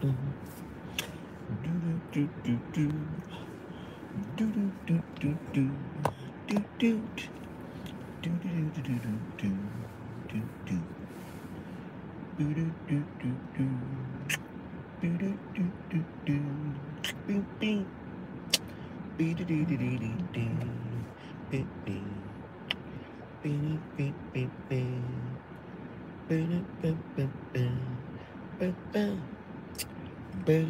do do do do do do do do do do do do do do do do Boom, boom. Let's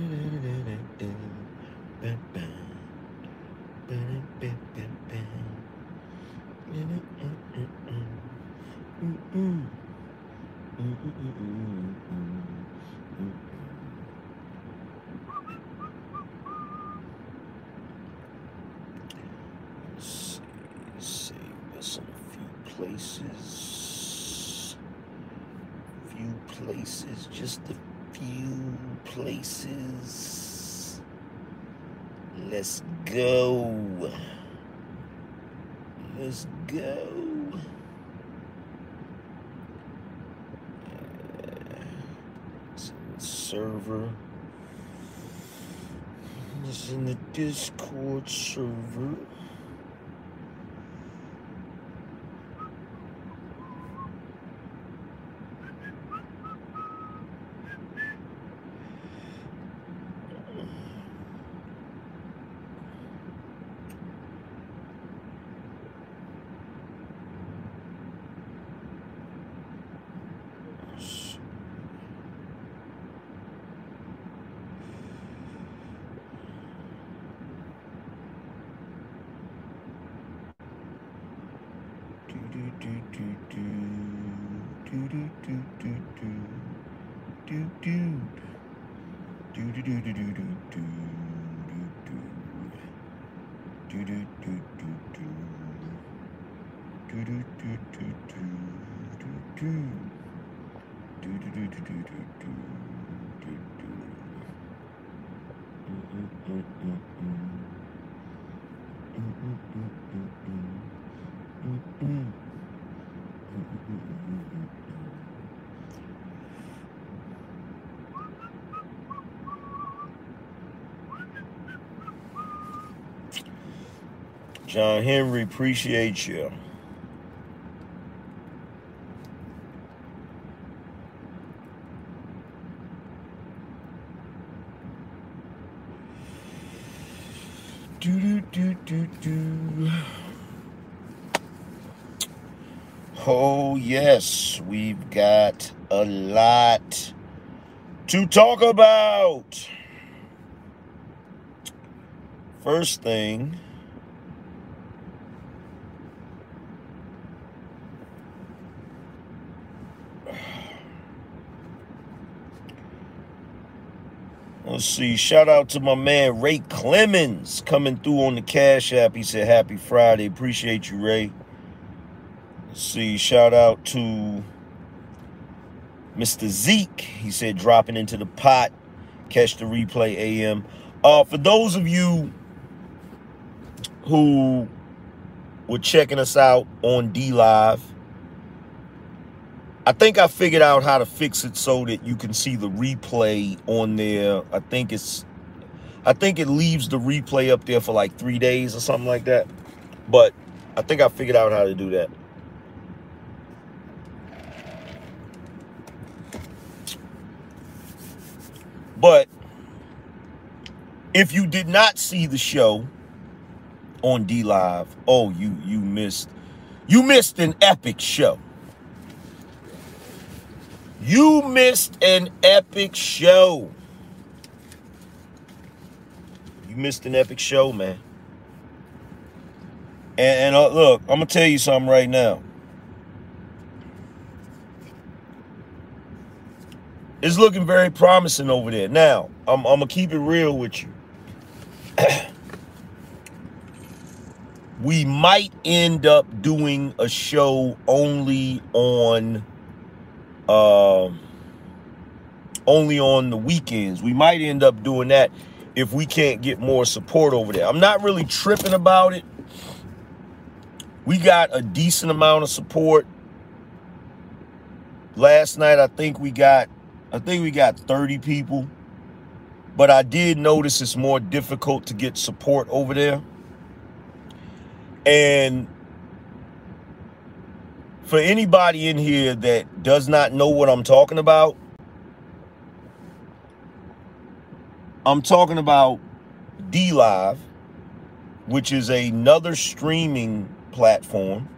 see, save this in a few places. Few places, just a few places. Let's go. Let's go. The server. It's in the Discord server. John Henry, appreciate you. Do do do do do. Oh yes, we've got a lot to talk about. First thing, see. Shout out to my man Ray Clemens coming through on the Cash App. He said, Happy Friday. Appreciate you, Ray. Let's see. Shout out to Mr. Zeke. He said, dropping into the pot. Catch the replay AM. Uh, for those of you who were checking us out on D Live, I think I figured out how to fix it so that you can see the replay on there. I think it's I think it leaves the replay up there for like three days or something like that. But I think I figured out how to do that. But if you did not see the show on D Live, oh, you you missed you missed an epic show. You missed an epic show. You missed an epic show, man. And, and uh, look, I'm gonna tell you something right now. It's looking very promising over there. Now, I'm, I'm gonna keep it real with you. we might end up doing a show only on um only on the weekends. We might end up doing that if we can't get more support over there. I'm not really tripping about it. We got a decent amount of support. Last night I think we got I think we got 30 people but I did notice it's more difficult to get support over there. And for anybody in here that does not know what I'm talking about, I'm talking about DLive, which is another streaming platform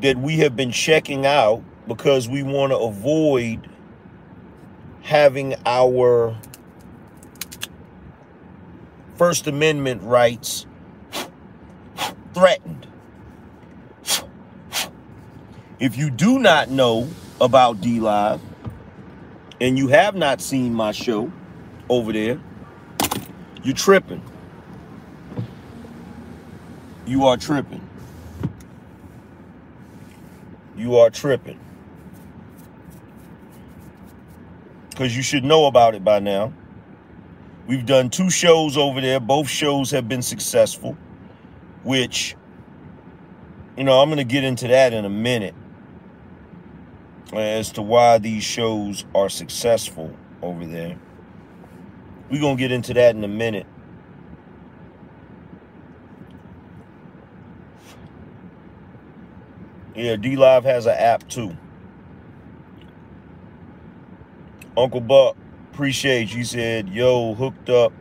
that we have been checking out because we want to avoid having our First Amendment rights threatened. If you do not know about D Live and you have not seen my show over there, you're tripping. You are tripping. You are tripping. Because you should know about it by now. We've done two shows over there. Both shows have been successful, which, you know, I'm going to get into that in a minute as to why these shows are successful over there. We're going to get into that in a minute. Yeah, DLive has an app too. Uncle Buck, appreciate you. said, yo, hooked up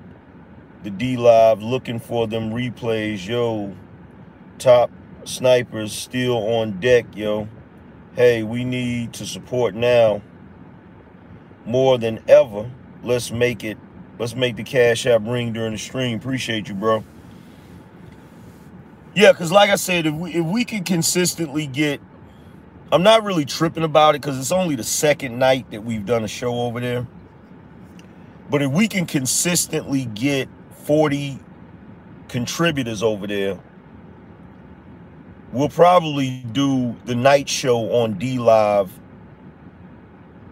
the DLive, looking for them replays. Yo, top snipers still on deck, yo. Hey, we need to support now more than ever. Let's make it, let's make the cash app ring during the stream. Appreciate you, bro. Yeah, because like I said, if we if we can consistently get, I'm not really tripping about it because it's only the second night that we've done a show over there. But if we can consistently get 40 contributors over there, we'll probably do the night show on D Live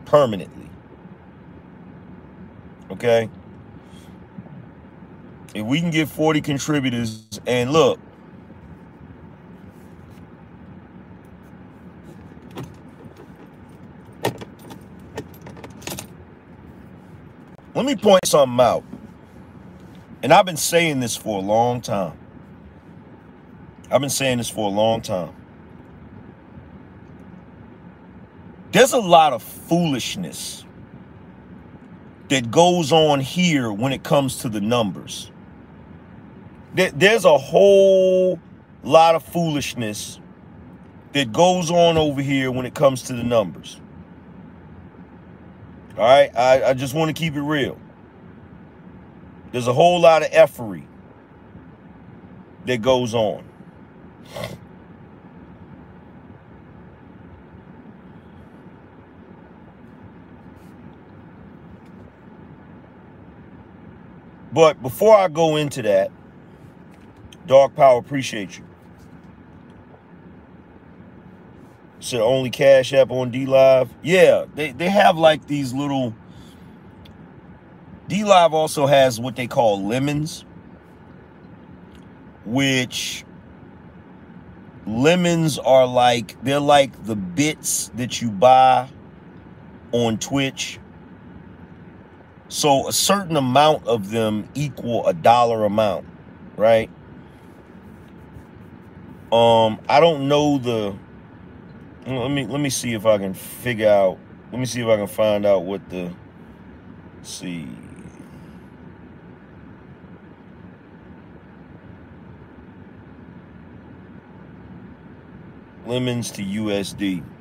permanently. Okay? If we can get 40 contributors, and look, Let me point something out. And I've been saying this for a long time. I've been saying this for a long time. There's a lot of foolishness that goes on here when it comes to the numbers. There's a whole lot of foolishness that goes on over here when it comes to the numbers. All right, I, I just want to keep it real. There's a whole lot of effery that goes on. But before I go into that, Dark Power, appreciate you. Said only Cash App on D Live. Yeah, they, they have like these little. D Live also has what they call lemons, which lemons are like, they're like the bits that you buy on Twitch. So a certain amount of them equal a dollar amount, right? Um, I don't know the let me let me see if I can figure out. Let me see if I can find out what the see. Lemons to USD.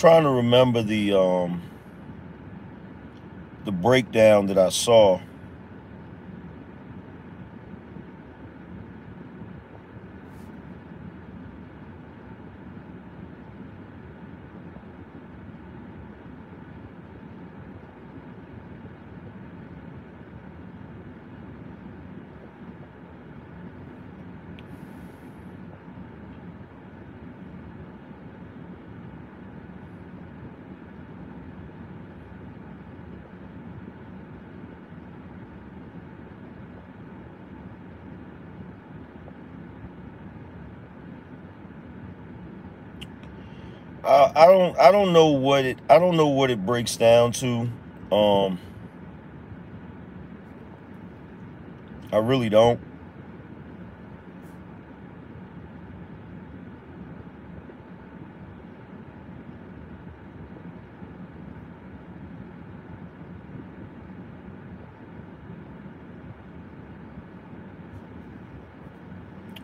Trying to remember the um, the breakdown that I saw. I, I don't I don't know what it I don't know what it breaks down to. Um I really don't.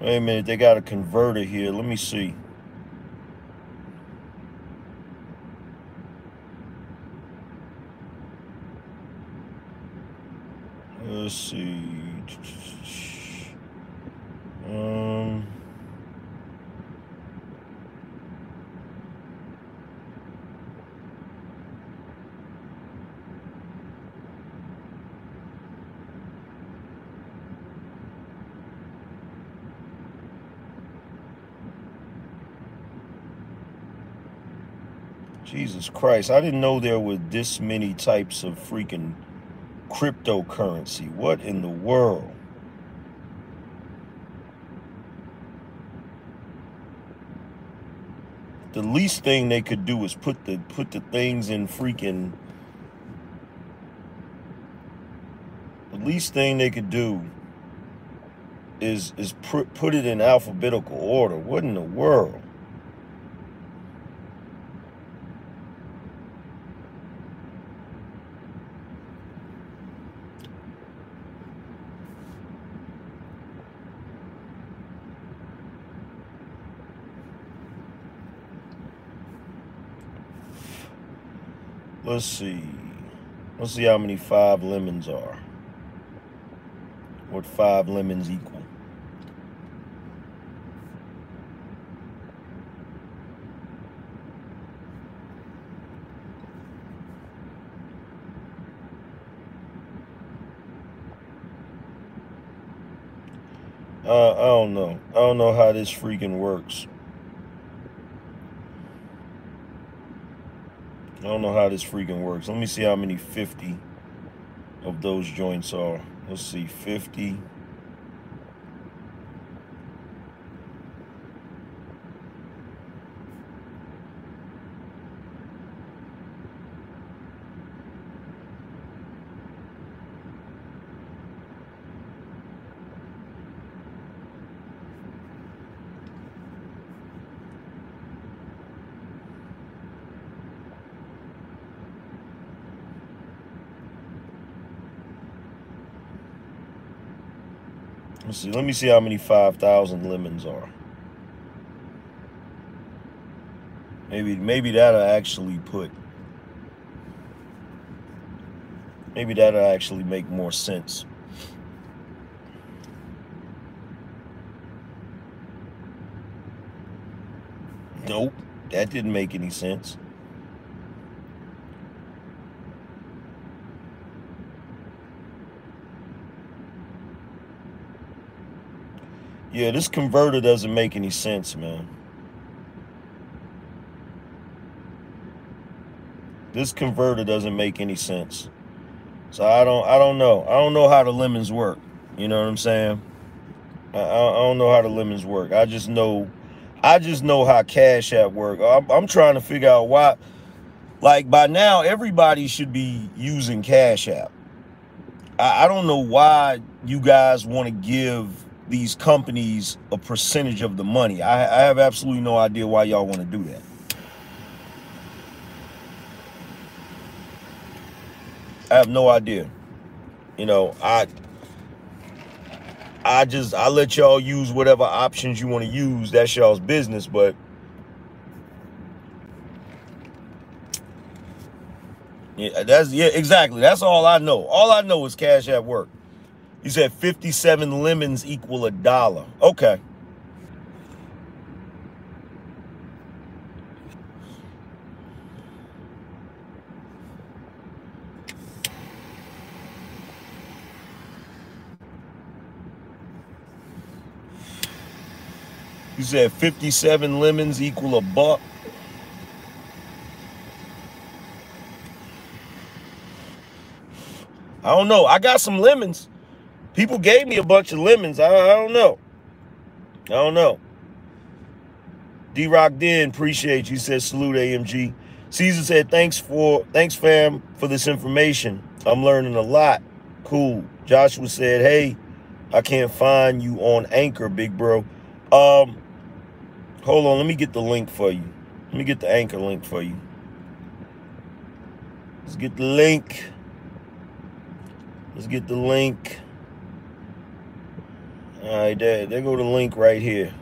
Wait a minute, they got a converter here. Let me see. Let's see. Um, Jesus Christ, I didn't know there were this many types of freaking cryptocurrency. What in the world? The least thing they could do is put the put the things in freaking the least thing they could do is is put put it in alphabetical order. What in the world? Let's see. Let's see how many five lemons are. What five lemons equal. Uh, I don't know. I don't know how this freaking works. I don't know how this freaking works. Let me see how many 50 of those joints are. Let's see, 50. Let's see. Let me see how many 5,000 lemons are. Maybe maybe that'll actually put maybe that'll actually make more sense. Nope, that didn't make any sense. Yeah, this converter doesn't make any sense, man. This converter doesn't make any sense. So I don't I don't know. I don't know how the lemons work. You know what I'm saying? I, I don't know how the lemons work. I just know I just know how Cash App work. I'm, I'm trying to figure out why like by now everybody should be using Cash App. I, I don't know why you guys want to give these companies a percentage of the money. I, I have absolutely no idea why y'all want to do that. I have no idea. You know, I I just I let y'all use whatever options you want to use. That's y'all's business, but yeah, that's yeah, exactly. That's all I know. All I know is Cash App work. You said 57 lemons equal a dollar. Okay. You said 57 lemons equal a buck. I don't know. I got some lemons. People gave me a bunch of lemons. I, I don't know. I don't know. D Rock Den, appreciate you. Said salute AMG. Caesar said thanks for thanks fam for this information. I'm learning a lot. Cool. Joshua said, hey, I can't find you on Anchor, big bro. Um, hold on, let me get the link for you. Let me get the Anchor link for you. Let's get the link. Let's get the link. All right, there, there go the link right here.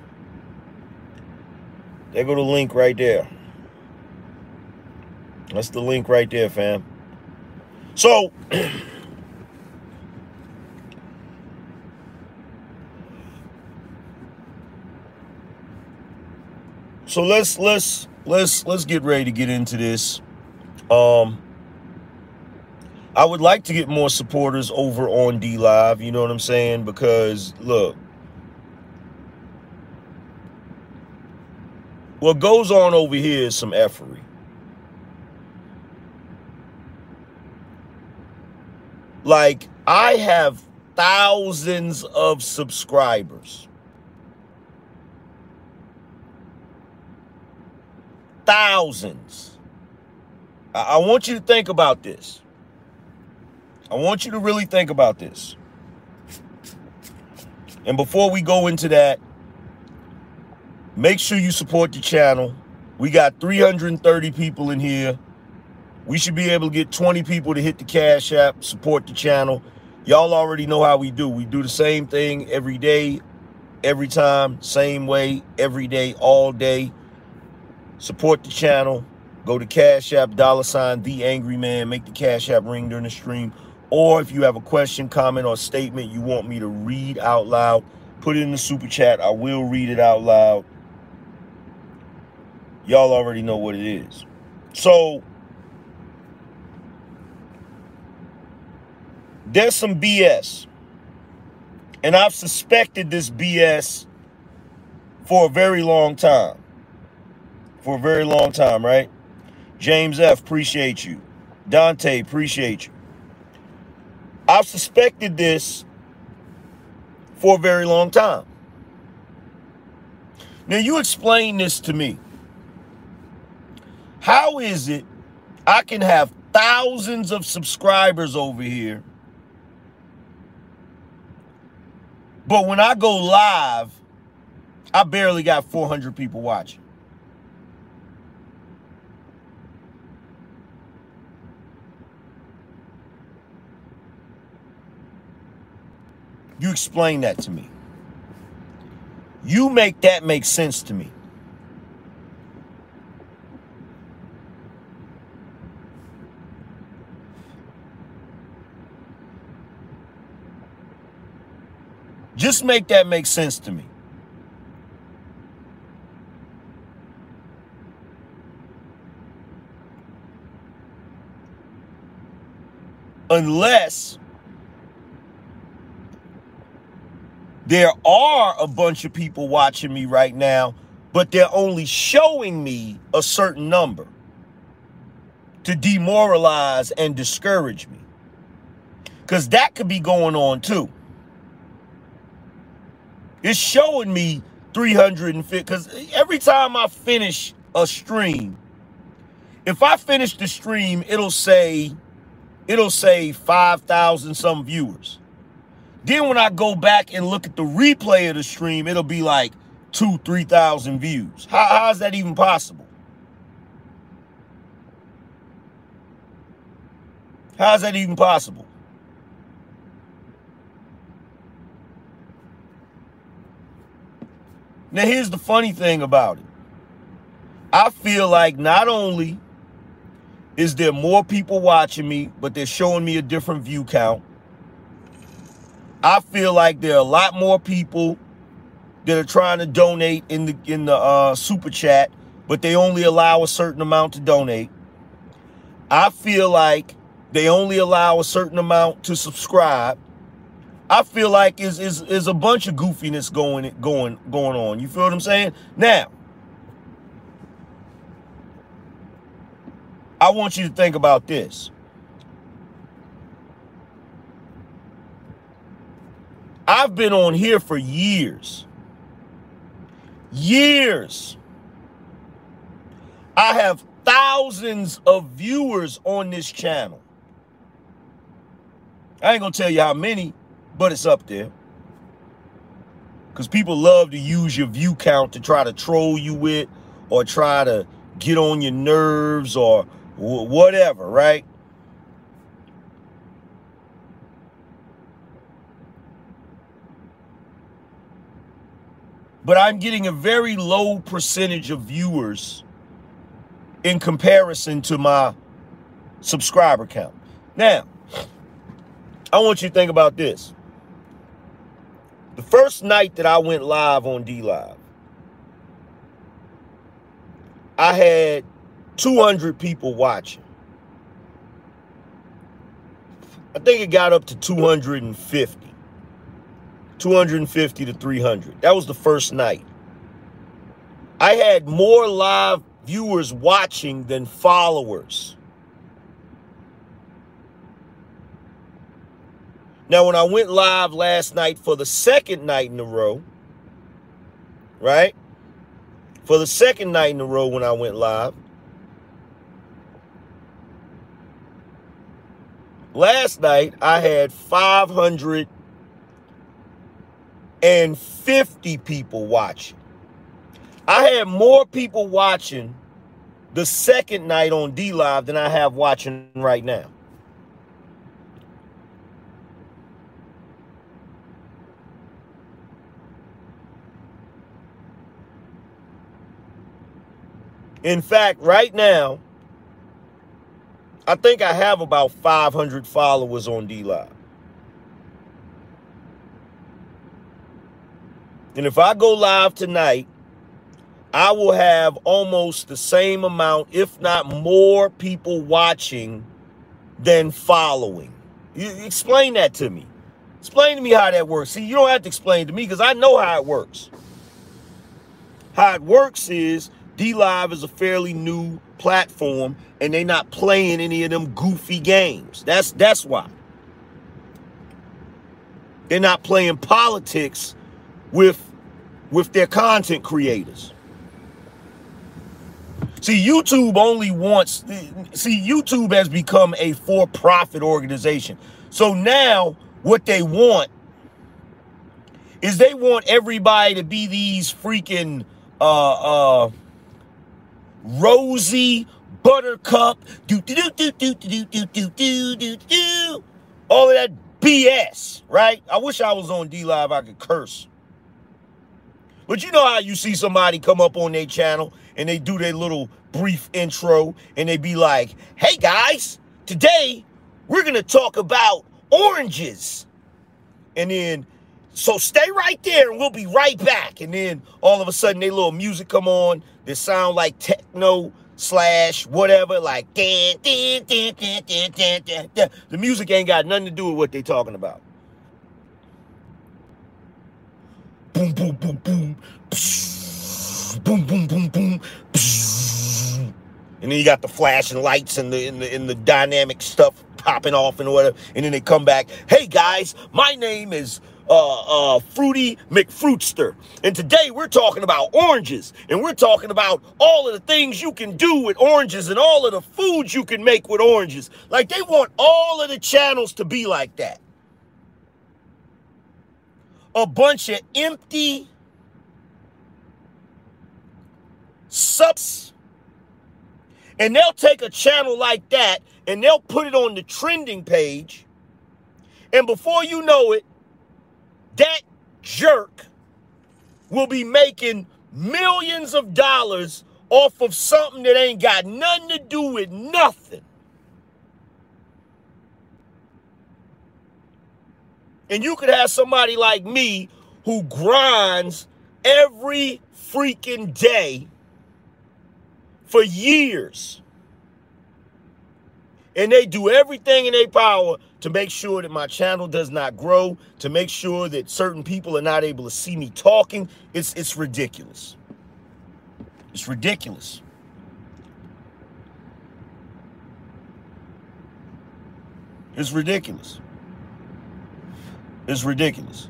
There go the link right there. That's the link right there, fam. So, so let's let's let's let's get ready to get into this. Um, I would like to get more supporters over on D Live. You know what I'm saying? Because look, what goes on over here is some effery. Like I have thousands of subscribers. Thousands. I, I want you to think about this. I want you to really think about this. And before we go into that, make sure you support the channel. We got 330 people in here. We should be able to get 20 people to hit the Cash App, support the channel. Y'all already know how we do. We do the same thing every day, every time, same way, every day, all day. Support the channel. Go to Cash App, dollar sign, The Angry Man. Make the Cash App ring during the stream. Or if you have a question, comment, or statement you want me to read out loud, put it in the super chat. I will read it out loud. Y'all already know what it is. So, there's some BS. And I've suspected this BS for a very long time. For a very long time, right? James F., appreciate you. Dante, appreciate you. I've suspected this for a very long time. Now, you explain this to me. How is it I can have thousands of subscribers over here, but when I go live, I barely got 400 people watching? You explain that to me. You make that make sense to me. Just make that make sense to me. Unless there are a bunch of people watching me right now, but they're only showing me a certain number to demoralize and discourage me. Because that could be going on too. It's showing me 350 because every time I finish a stream, if I finish the stream, it'll say, it'll say 5,000 some viewers. Then when I go back and look at the replay of the stream, it'll be like two, 3,000 views. How, how is that even possible? How is that even possible? Now, here's the funny thing about it. I feel like not only is there more people watching me, but they're showing me a different view count. I feel like there are a lot more people that are trying to donate in the in the uh, super chat, but they only allow a certain amount to donate. I feel like they only allow a certain amount to subscribe. I feel like is is is a bunch of goofiness going going going on. You feel what I'm saying? Now, I want you to think about this. I've been on here for years. Years. I have thousands of viewers on this channel. I ain't gonna tell you how many, but it's up there. Because people love to use your view count to try to troll you with or try to get on your nerves or whatever, right? But I'm getting a very low percentage of viewers in comparison to my subscriber count. Now, I want you to think about this. The first night that I went live on D Live, I had 200 people watching. I think it got up to 250. 250 to 300. That was the first night. I had more live viewers watching than followers. Now, when I went live last night for the second night in a row, right? For the second night in a row when I went live, last night I had 550 people watching. I had more people watching the second night on D Live than I have watching right now. In fact, right now, I think I have about 500 followers on D Live. And if I go live tonight, I will have almost the same amount, if not more, people watching than following. You explain that to me. Explain to me how that works. See, you don't have to explain to me because I know how it works. How it works is D Live is a fairly new platform and they're not playing any of them goofy games. That's that's why. They're not playing politics with with their content creators. See, YouTube only wants, see, YouTube has become a for profit organization. So now what they want is they want everybody to be these freaking uh uh rosy buttercup do do do do do do do do do do all of that BS, right? I wish I was on D Live I could curse. But you know how you see somebody come up on their channel and they do their little brief intro and they be like, hey guys, today we're going to talk about oranges. And then, so stay right there and we'll be right back. And then all of a sudden, they little music come on that sound like techno slash whatever, like the music ain't got nothing to do with what they talking about. Boom, boom, boom, boom. Boom, boom, boom, boom. And then you got the flashing lights and the, and the, and the dynamic stuff popping off and whatever. And then they come back. Hey guys, my name is uh, uh, Fruity McFruitster. And today we're talking about oranges. And we're talking about all of the things you can do with oranges and all of the foods you can make with oranges. Like they want all of the channels to be like that. A bunch of empty subs. And they'll take a channel like that and they'll put it on the trending page. And before you know it, that jerk will be making millions of dollars off of something that ain't got nothing to do with nothing. And you could have somebody like me who grinds every freaking day for years. And they do everything in their power to make sure that my channel does not grow, to make sure that certain people are not able to see me talking. It's it's ridiculous. It's ridiculous. It's ridiculous. It's ridiculous.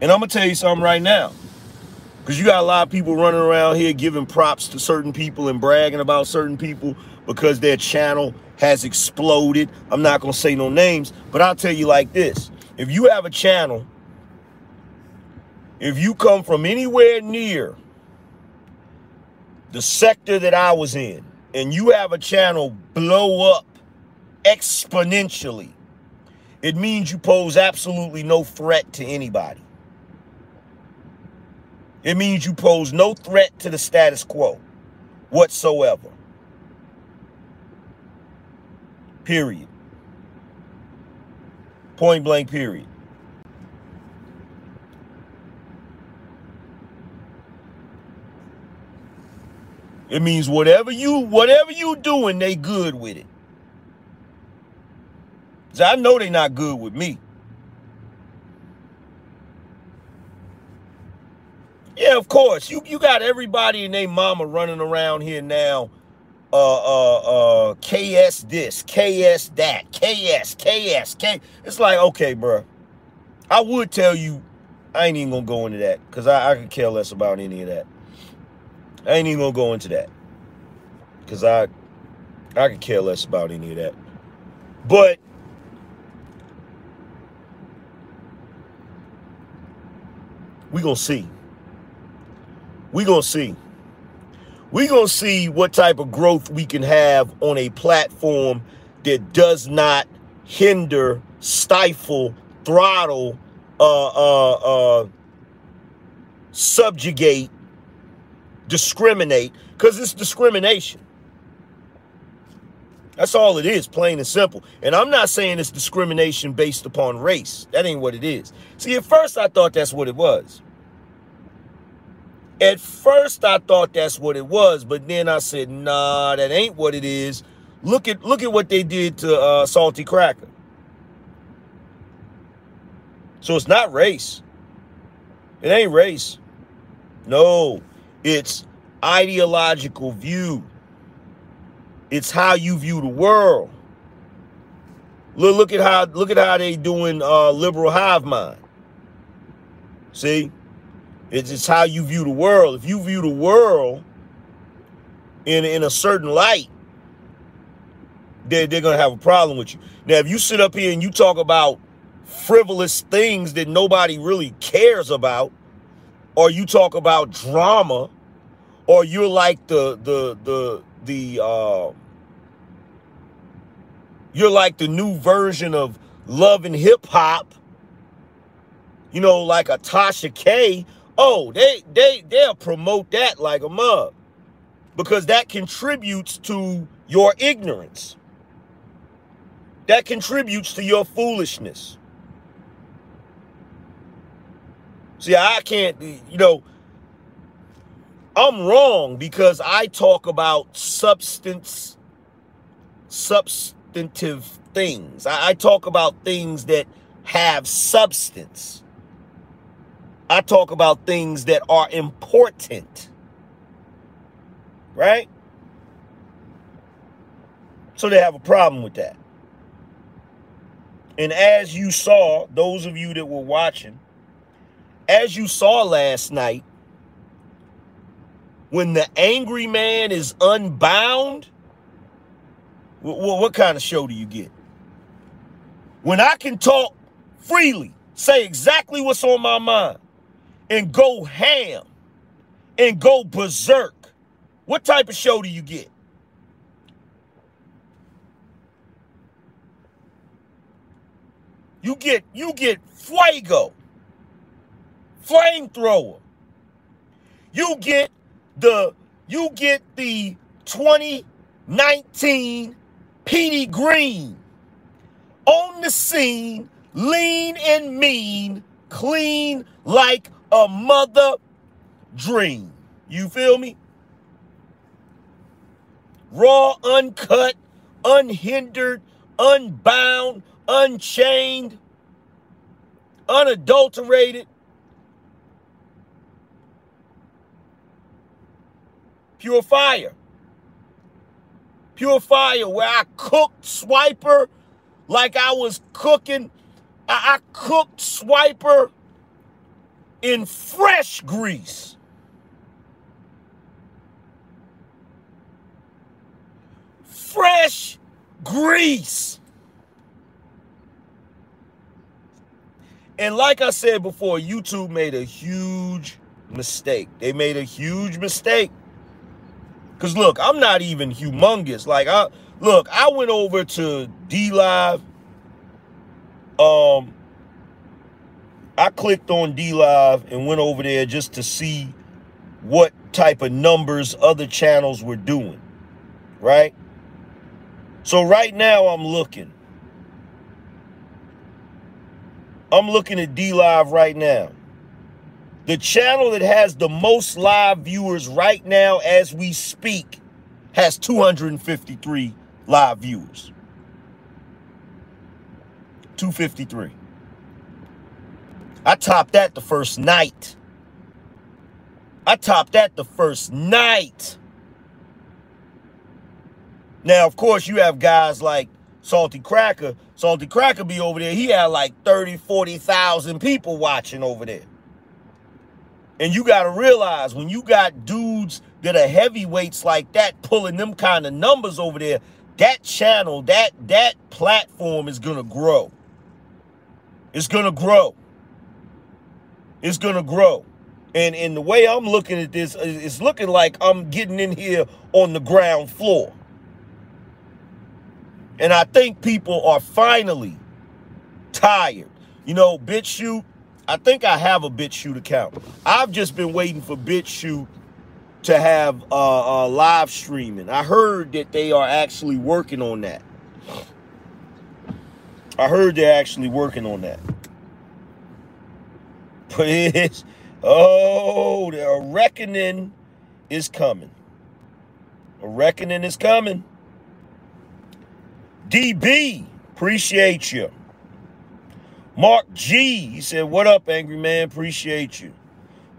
And I'm gonna tell you something right now. Because you got a lot of people running around here giving props to certain people and bragging about certain people because their channel has exploded. I'm not going to say no names, but I'll tell you like this. If you have a channel, if you come from anywhere near the sector that I was in, and you have a channel blow up exponentially, it means you pose absolutely no threat to anybody. It means you pose no threat to the status quo whatsoever. Period. Point blank, period. It means whatever you whatever you doing, they good with it. I know they not good with me. Yeah, of course. You you got everybody and their mama running around here now. Uh uh uh KS this, KS that, KS, KS, K. It's like, okay, bro. I would tell you, I ain't even gonna go into that. Cause I, I could care less about any of that. I ain't even gonna go into that. Cause I I could care less about any of that. But we gonna see we gonna see. we gonna see what type of growth we can have on a platform that does not hinder, stifle, throttle, uh, uh, uh, subjugate, discriminate, because it's discrimination. That's all it is, plain and simple. And I'm not saying it's discrimination based upon race. That ain't what it is. See, at first I thought that's what it was. At first, I thought that's what it was, but then I said, "Nah, that ain't what it is." Look at look at what they did to uh, Salty Cracker. So it's not race. It ain't race. No, it's ideological view. It's how you view the world. Look, look at how look at how they doing uh, liberal hive mind. See, it's just how you view the world. If you view the world in, in a certain light, they're, they're to have a problem with you. Now, if you sit up here and you talk about frivolous things that nobody really cares about, or you talk about drama, or you're like the the the the uh, you're like the new version of love and hip hop, you know, like a Tasha K Oh, they they they'll promote that like a mug because that contributes to your ignorance. That contributes to your foolishness. See, I can't, you know, I'm wrong because I talk about substance, substantive things. I, I talk about things that have substance. I talk about things that are important. Right? So they have a problem with that. And as you saw, those of you that were watching, as you saw last night, when the angry man is unbound, what, what kind of show do you get? When I can talk freely, say exactly what's on my mind, and go ham and go berserk, what type of show do you get? You get you get fuego, flamethrower. You get the you get the 2019 Petey Greene on the scene, lean and mean, clean like a mother dream. You feel me? Raw, uncut, unhindered, unbound, unchained, unadulterated. Pure Fire. Pure Fire, where I cooked Swiper like I was cooking. I, I cooked Swiper in fresh grease. Fresh grease. And like I said before, YouTube made a huge mistake. They made a huge mistake Cause look, I'm not even humongous. Like I look, I went over to D Live. Um I clicked on D Live and went over there just to see what type of numbers other channels were doing. Right? So right now I'm looking. I'm looking at D Live right now. The channel that has the most live viewers right now as we speak has 253 live viewers. 253. I topped that the first night. I topped that the first night. Now, of course, you have guys like Salty Cracker. Salty Cracker be over there. He had like 30, 40,000 people watching over there. And you got to realize when you got dudes that are heavyweights like that pulling them kind of numbers over there, that channel, that that platform is going to grow. It's going to grow. It's going to grow. And in the way I'm looking at this, it's looking like I'm getting in here on the ground floor. And I think people are finally tired. You know, BitChute I think I have a BitChute account. I've just been waiting for BitChute to have uh, uh, live streaming. I heard that they are actually working on that. I heard they're actually working on that. But it's, oh, a reckoning is coming. A reckoning is coming. DB, appreciate you. Mark G, he said, What up, angry man? Appreciate you.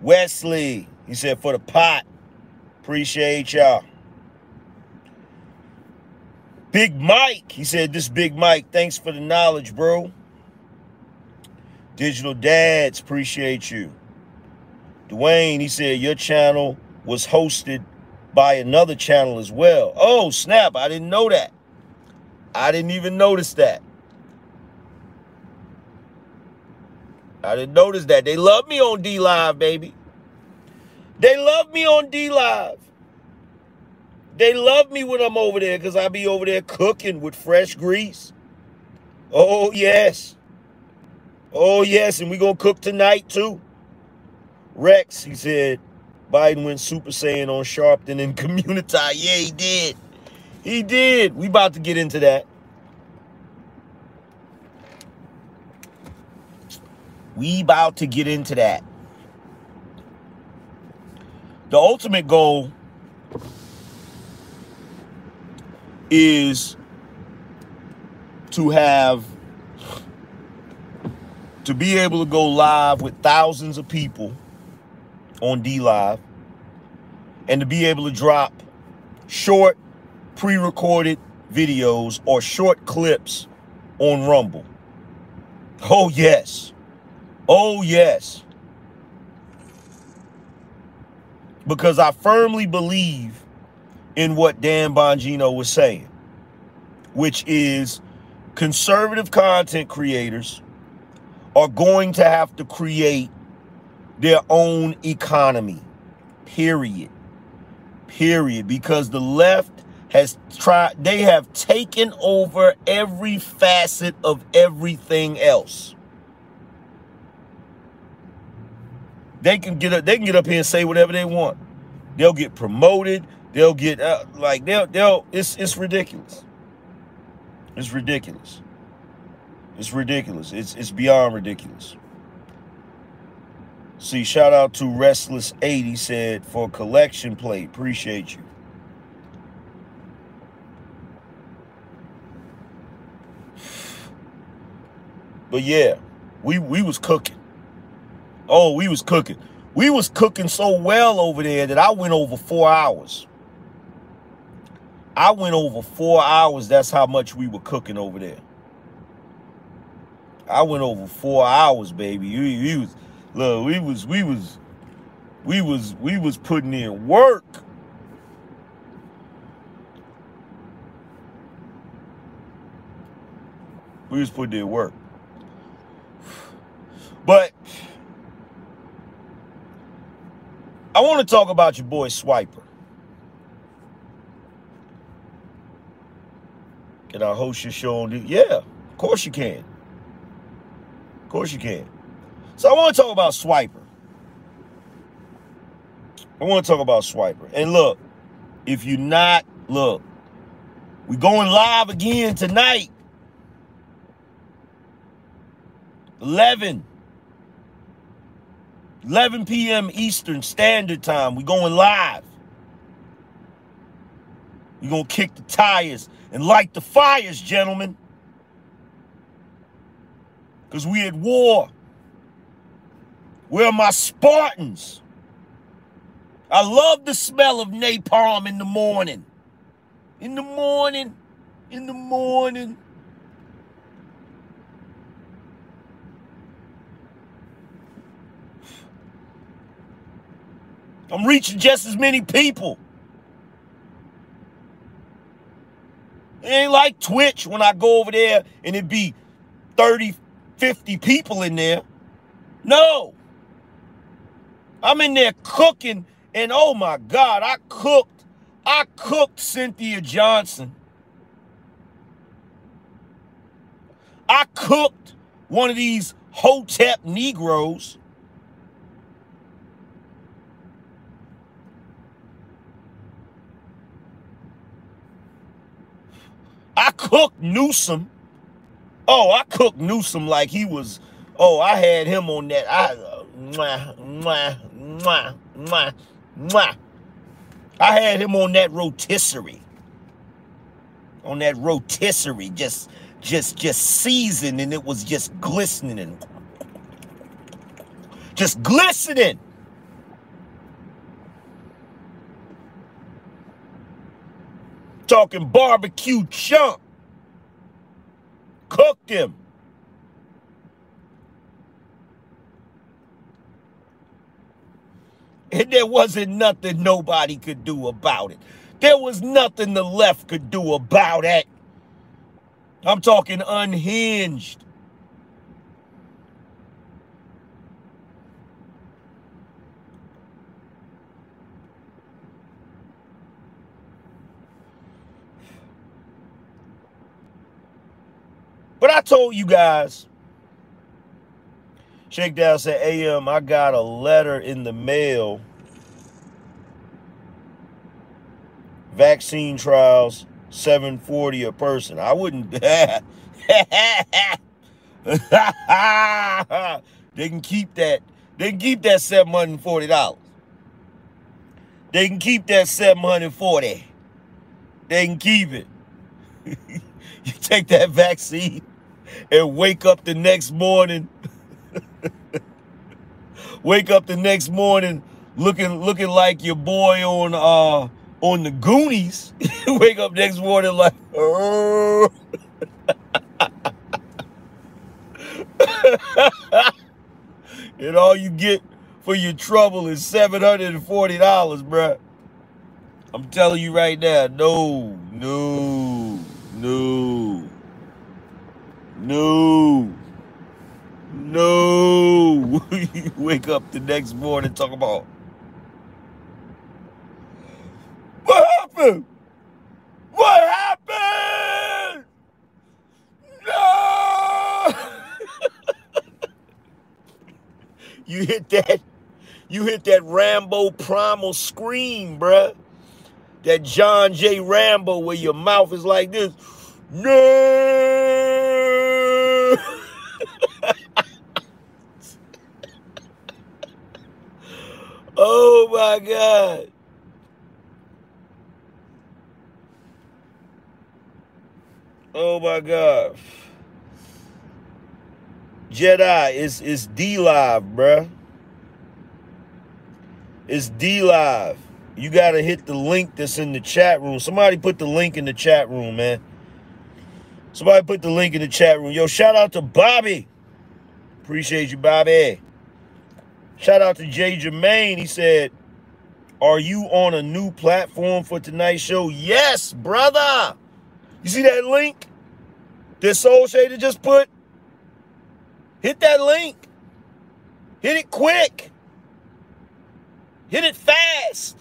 Wesley, he said, For the pot. Appreciate y'all. Big Mike, he said, This Big Mike, thanks for the knowledge, bro. Digital Dads, appreciate you. Dwayne, he said, Your channel was hosted by another channel as well. Oh, snap, I didn't know that. I didn't even notice that. I didn't notice that. They love me on D Live, baby. They love me on D Live. They love me when I'm over there because I be over there cooking with fresh grease. Oh, yes. Oh, yes. And we going to cook tonight, too. Rex, he said, Biden went Super Saiyan on Sharpton and Community. Yeah, he did. He did. We about to get into that. We about to get into that. The ultimate goal is to have to be able to go live with thousands of people on D Live and to be able to drop short pre-recorded videos or short clips on Rumble. Oh yes. Oh, yes. Because I firmly believe in what Dan Bongino was saying, which is conservative content creators are going to have to create their own economy. Period. Period. Because the left has tried, they have taken over every facet of everything else. They can get up. They can get up here and say whatever they want. They'll get promoted. They'll get uh, like they'll they'll. It's it's ridiculous. It's ridiculous. It's ridiculous. It's it's beyond ridiculous. See, shout out to Restless 80 said for collection plate. Appreciate you. But yeah, we we was cooking. Oh, we was cooking. We was cooking so well over there that I went over four hours. I went over four hours. That's how much we were cooking over there. I went over four hours, baby. We was look, we was we was we was we was putting in work. We just put it in work. But I want to talk about your boy Swiper. Can I host your show on Yeah, of course you can. Of course you can. So I want to talk about Swiper. I want to talk about Swiper. And look, if you're not, look, we going live again tonight. 11. 11 p.m. Eastern Standard Time. We going live. we going to kick the tires and light the fires, gentlemen. Because we at war. Where are my Spartans? I love the smell of napalm in the morning. In the morning. In the morning. I'm reaching just as many people. It ain't like Twitch when I go over there and it be 30, 50 people in there. No. I'm in there cooking, and oh my God, I cooked. I cooked Cynthia Johnson. I cooked one of these Hotep Negroes. I cooked Newsom. Oh, I cooked Newsom like he was. Oh, I had him on that. I, uh, mwah, mwah, mwah, mwah, mwah. I had him on that rotisserie. On that rotisserie, just, just, just seasoned, and it was just glistening, just glistening. Talking barbecue chunk. Cooked him. And there wasn't nothing nobody could do about it. There was nothing the left could do about it. I'm talking unhinged. But I told you guys, Shakedown said, AM, I got a letter in the mail. Vaccine trials, 740 a person. I wouldn't. they can keep that. They can keep that $740. They can keep that 740. They can keep it. you take that vaccine and wake up the next morning. wake up the next morning looking looking like your boy on uh on the Goonies. wake up next morning like oh. and all you get for your trouble is $740, bruh. I'm telling you right now, no, no, no. No. No. you wake up the next morning talk about what happened? What happened? No. you hit that. You hit that Rambo primal scream, bruh. That John J. Rambo where your mouth is like this. No. oh my God. Oh my God. Jedi, it's, it's D Live, bruh. It's D Live. You got to hit the link that's in the chat room. Somebody put the link in the chat room, man. Somebody put the link in the chat room. Yo, shout out to Bobby. Appreciate you, Bobby. Shout out to Jay Jermaine. He said, Are you on a new platform for tonight's show? Yes, brother. You see that link? This Soul Shader just put. Hit that link. Hit it quick. Hit it fast.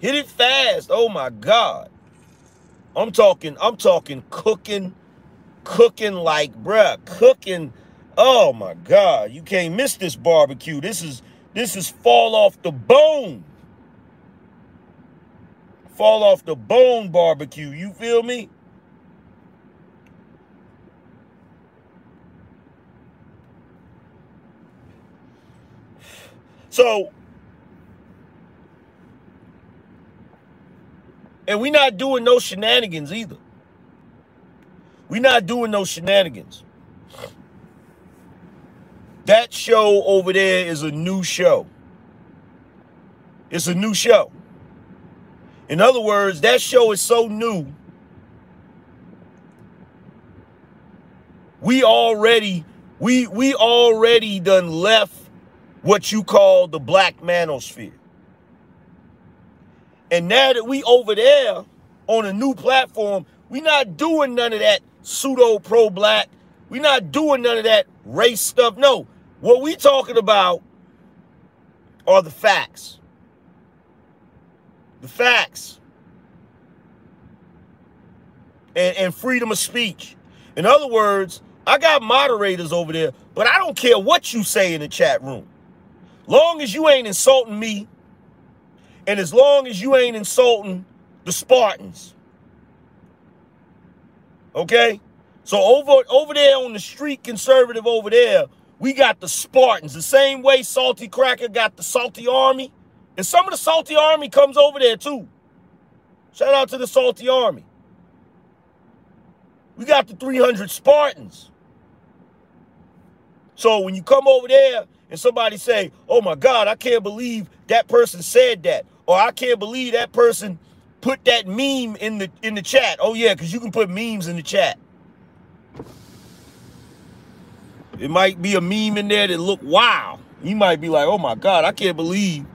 Hit it fast. Oh my God. I'm talking, I'm talking cooking, cooking like bruh, cooking. Oh my God. You can't miss this barbecue. This is this is fall off the bone. Fall off the bone barbecue. You feel me? So, and we not doing no shenanigans either. we not doing no shenanigans. That show over there is a new show. It's a new show. In other words, that show is so new. We already, we we already done left what you call the black manosphere. And now that we over there on a new platform, we not doing none of that pseudo pro black. We not doing none of that race stuff. No, what we talking about are the facts. The facts. And, and freedom of speech. In other words, I got moderators over there, but I don't care what you say in the chat room. Long as you ain't insulting me, and as long as you ain't insulting the Spartans. Okay? So over over there on the street conservative over there, we got the Spartans. The same way Salty Cracker got the Salty Army. And some of the Salty Army comes over there too. Shout out to the Salty Army. We got the 300 Spartans. So when you come over there and somebody say, "Oh my God, I can't believe that person said that," or "I can't believe that person put that meme in the in the chat." Oh yeah, because you can put memes in the chat. It might be a meme in there that look wow. You might be like, "Oh my God, I can't believe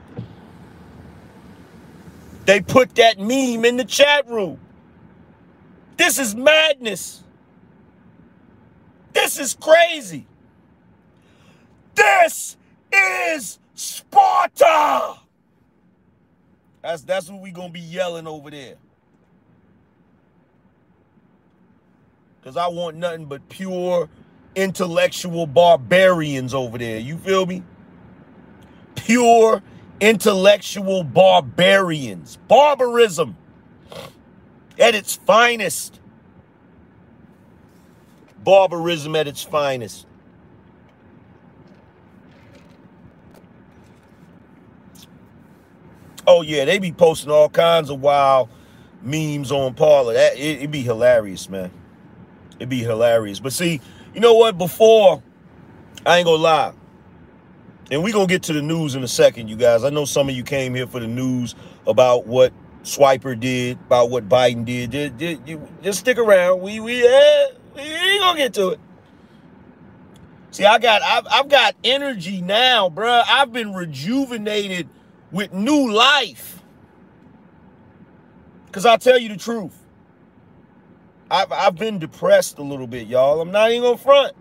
they put that meme in the chat room." This is madness. This is crazy. This is Sparta. That's that's what we gonna be yelling over there. Cause I want nothing but pure intellectual barbarians over there. You feel me? Pure intellectual barbarians. Barbarism at its finest. Barbarism at its finest. Oh yeah, they be posting all kinds of wild memes on Parler. That it, would be hilarious, man. It'd be hilarious. But see, you know what? Before, I ain't gonna lie. And we gonna get to the news in a second, you guys. I know some of you came here for the news about what Swiper did, about what Biden did. Just, just, just stick around. We we eh, we ain't gonna get to it. See, I got I've I've got energy now, bruh. I've been rejuvenated with new life. Because I'll tell you the truth. I've, I've been depressed a little bit, y'all. I'm not even going to front.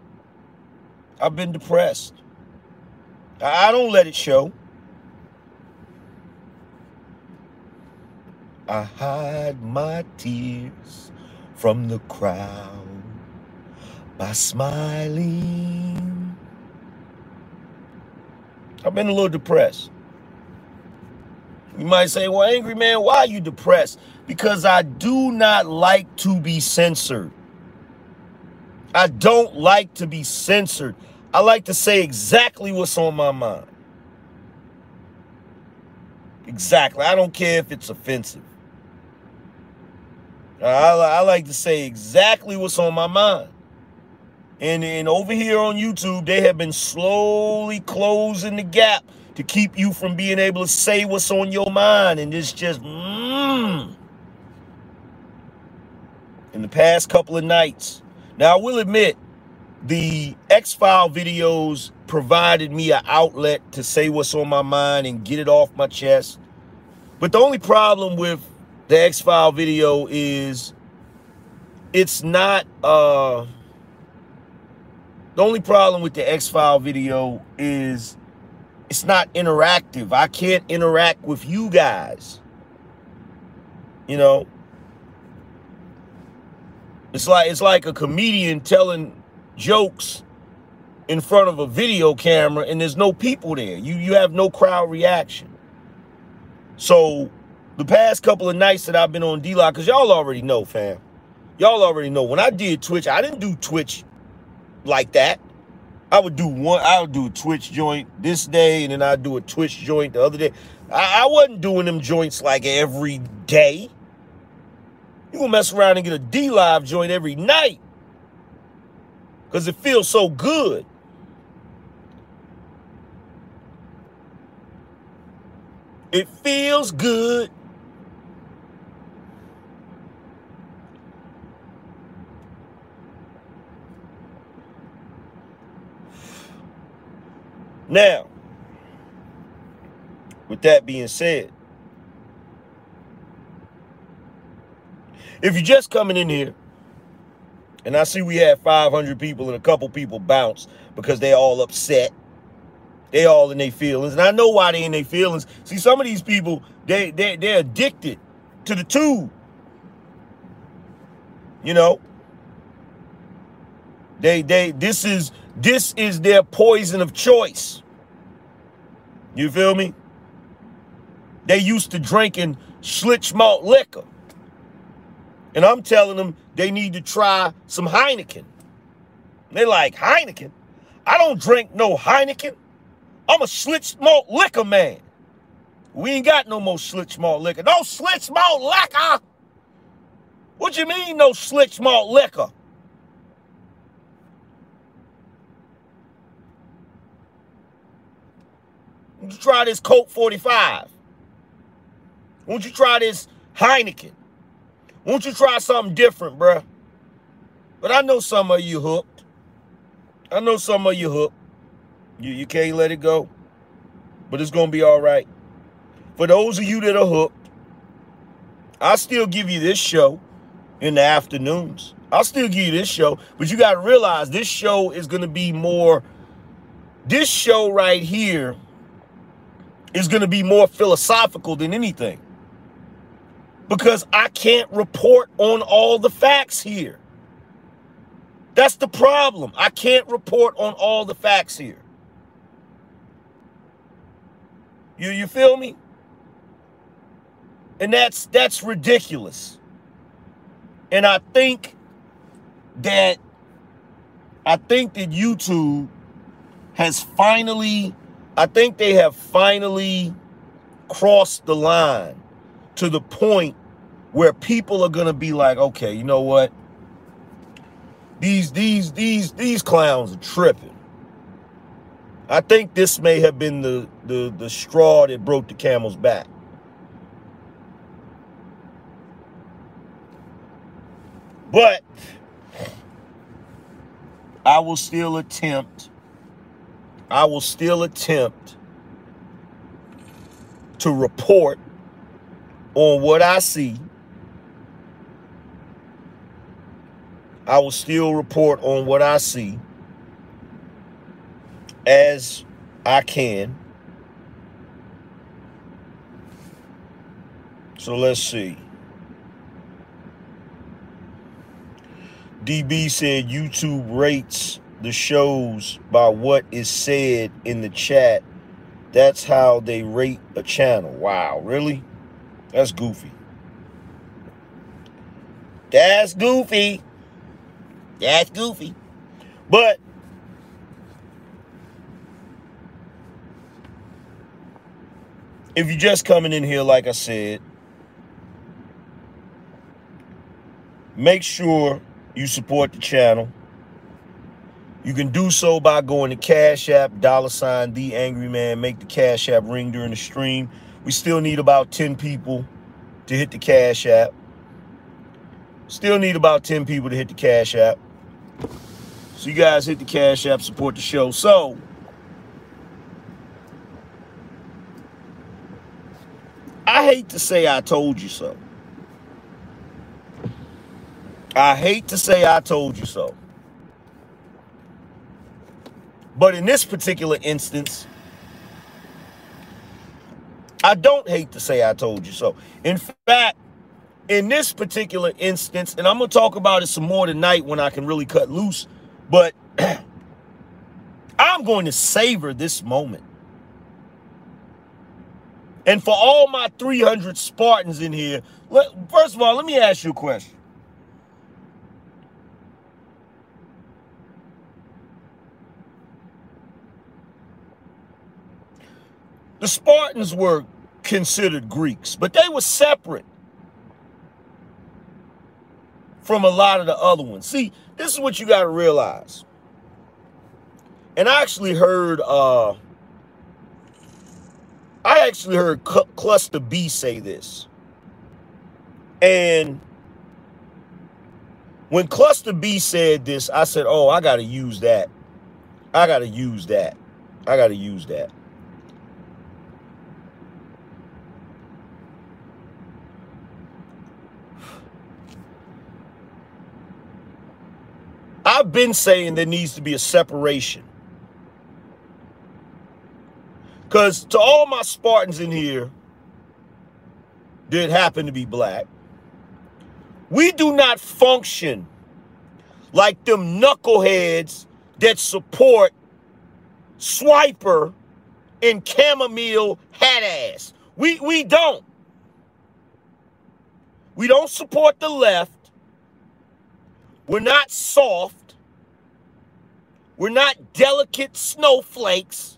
I've been depressed. I, I don't let it show. I hide my tears from the crowd by smiling. I've been a little depressed. You might say, well, angry man, why are you depressed? Because I do not like to be censored. I don't like to be censored. I like to say exactly what's on my mind. Exactly. I don't care if it's offensive. I, I like to say exactly what's on my mind. And, and over here on YouTube, they have been slowly closing the gap to keep you from being able to say what's on your mind. And it's just, mm. In the past couple of nights. Now, I will admit, the X File videos provided me an outlet to say what's on my mind and get it off my chest. But the only problem with the X File video is it's not uh the only problem with the X-File video is it's not interactive. I can't interact with you guys. You know, it's like it's like a comedian telling jokes in front of a video camera and there's no people there. You you have no crowd reaction. So the past couple of nights that I've been on D-Lock, because y'all already know, fam. Y'all already know. When I did Twitch, I didn't do Twitch like that. I would do one, I would do a Twitch joint this day, and then I'd do a Twitch joint the other day. I, I wasn't doing them joints like every day. You gonna mess around and get a D Live joint every night. Because it feels so good. It feels good. Now, with that being said, if you're just coming in here, and I see we had 500 people and a couple people bounce because they all upset. They all in their feelings. And I know why they in their feelings. See, some of these people, they, they, they're addicted to the tube. You know? They, they, this is, this is their poison of choice. You feel me? They used to drinking Schlitz malt liquor. And I'm telling them they need to try some Heineken. They like, Heineken? I don't drink no Heineken. I'm a Schlitz malt liquor man. We ain't got no more Schlitz malt liquor. No Schlitz malt liquor. What you mean no Schlitz malt liquor? You try this Colt 45? Won't you try this Heineken? Won't you try something different, bruh? But I know some of you hooked. I know some of you hooked. You, you can't let it go. But it's going to be all right. For those of you that are hooked, I'll still give you this show in the afternoons. I'll still give you this show. But you got to realize this show is going to be more, this show right here is going to be more philosophical than anything. Because I can't report on all the facts here. That's the problem. I can't report on all the facts here. You you feel me? And that's that's ridiculous. And I think that I think that YouTube has finally I think they have finally crossed the line to the point where people are going to be like, okay, you know what? These these these these clowns are tripping. I think this may have been the the the straw that broke the camel's back. But I will still attempt I will still attempt to report on what I see. I will still report on what I see as I can. So let's see. DB said YouTube rates the shows by what is said in the chat. That's how they rate a channel. Wow, really? That's goofy. That's goofy. That's goofy. But if you're just coming in here, like I said, make sure you support the channel. You can do so by going to Cash App, dollar sign, The Angry Man. Make the Cash App ring during the stream. We still need about 10 people to hit the Cash App. Still need about 10 people to hit the Cash App. So you guys hit the Cash App, support the show. So, I hate to say I told you so. I hate to say I told you so. But in this particular instance, I don't hate to say I told you so. In fact, in this particular instance, and I'm going to talk about it some more tonight when I can really cut loose, but I'm going to savor this moment. And for all my 300 Spartans in here, let, first of all, let me ask you a question. The Spartans were considered Greeks, but they were separate from a lot of the other ones. See, this is what you got to realize. And I actually heard, uh, I actually heard C- Cluster B say this. And when Cluster B said this, I said, oh, I got to use that. I got to use that. I got to use that. I've been saying there needs to be a separation. Because to all my Spartans in here that happen to be black, we do not function like them knuckleheads that support Swiper and chamomile hat ass. We we don't. We don't support the left. We're not soft. We're not delicate snowflakes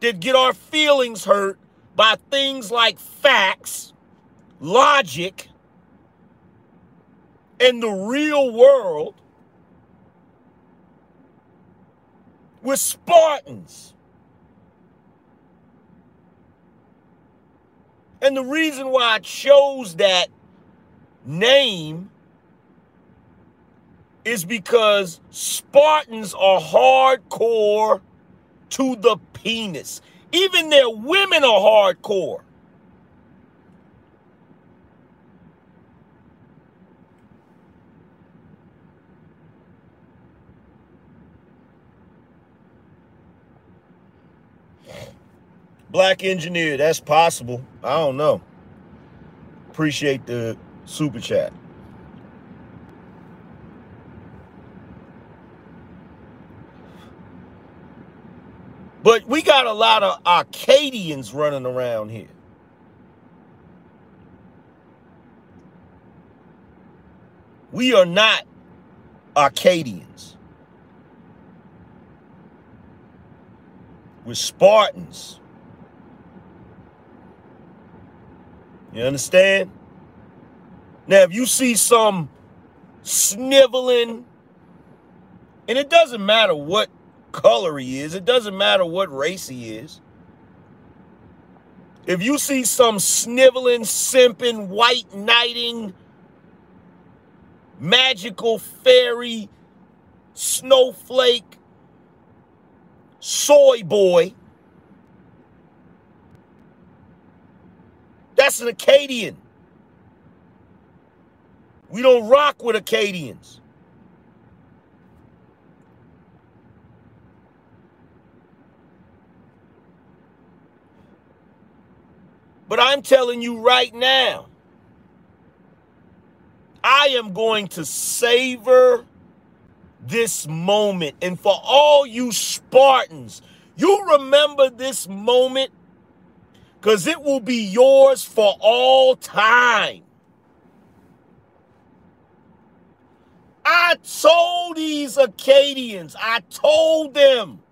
that get our feelings hurt by things like facts, logic, and the real world. We're Spartans. And the reason why I chose that name is because Spartans are hardcore to the penis. Even their women are hardcore. Black engineer, that's possible. I don't know. Appreciate the super chat. But we got a lot of Arcadians running around here. We are not Arcadians. We're Spartans. You understand? Now, if you see some sniveling, and it doesn't matter what color he is. It doesn't matter what race he is. If you see some sniveling, simping, white knighting, magical fairy, snowflake, soy boy, that's an Arcadian. We don't rock with Arcadians. But I'm telling you right now, I am going to savor this moment. And for all you Spartans, you remember this moment because it will be yours for all time. I told these Arcadians, I told them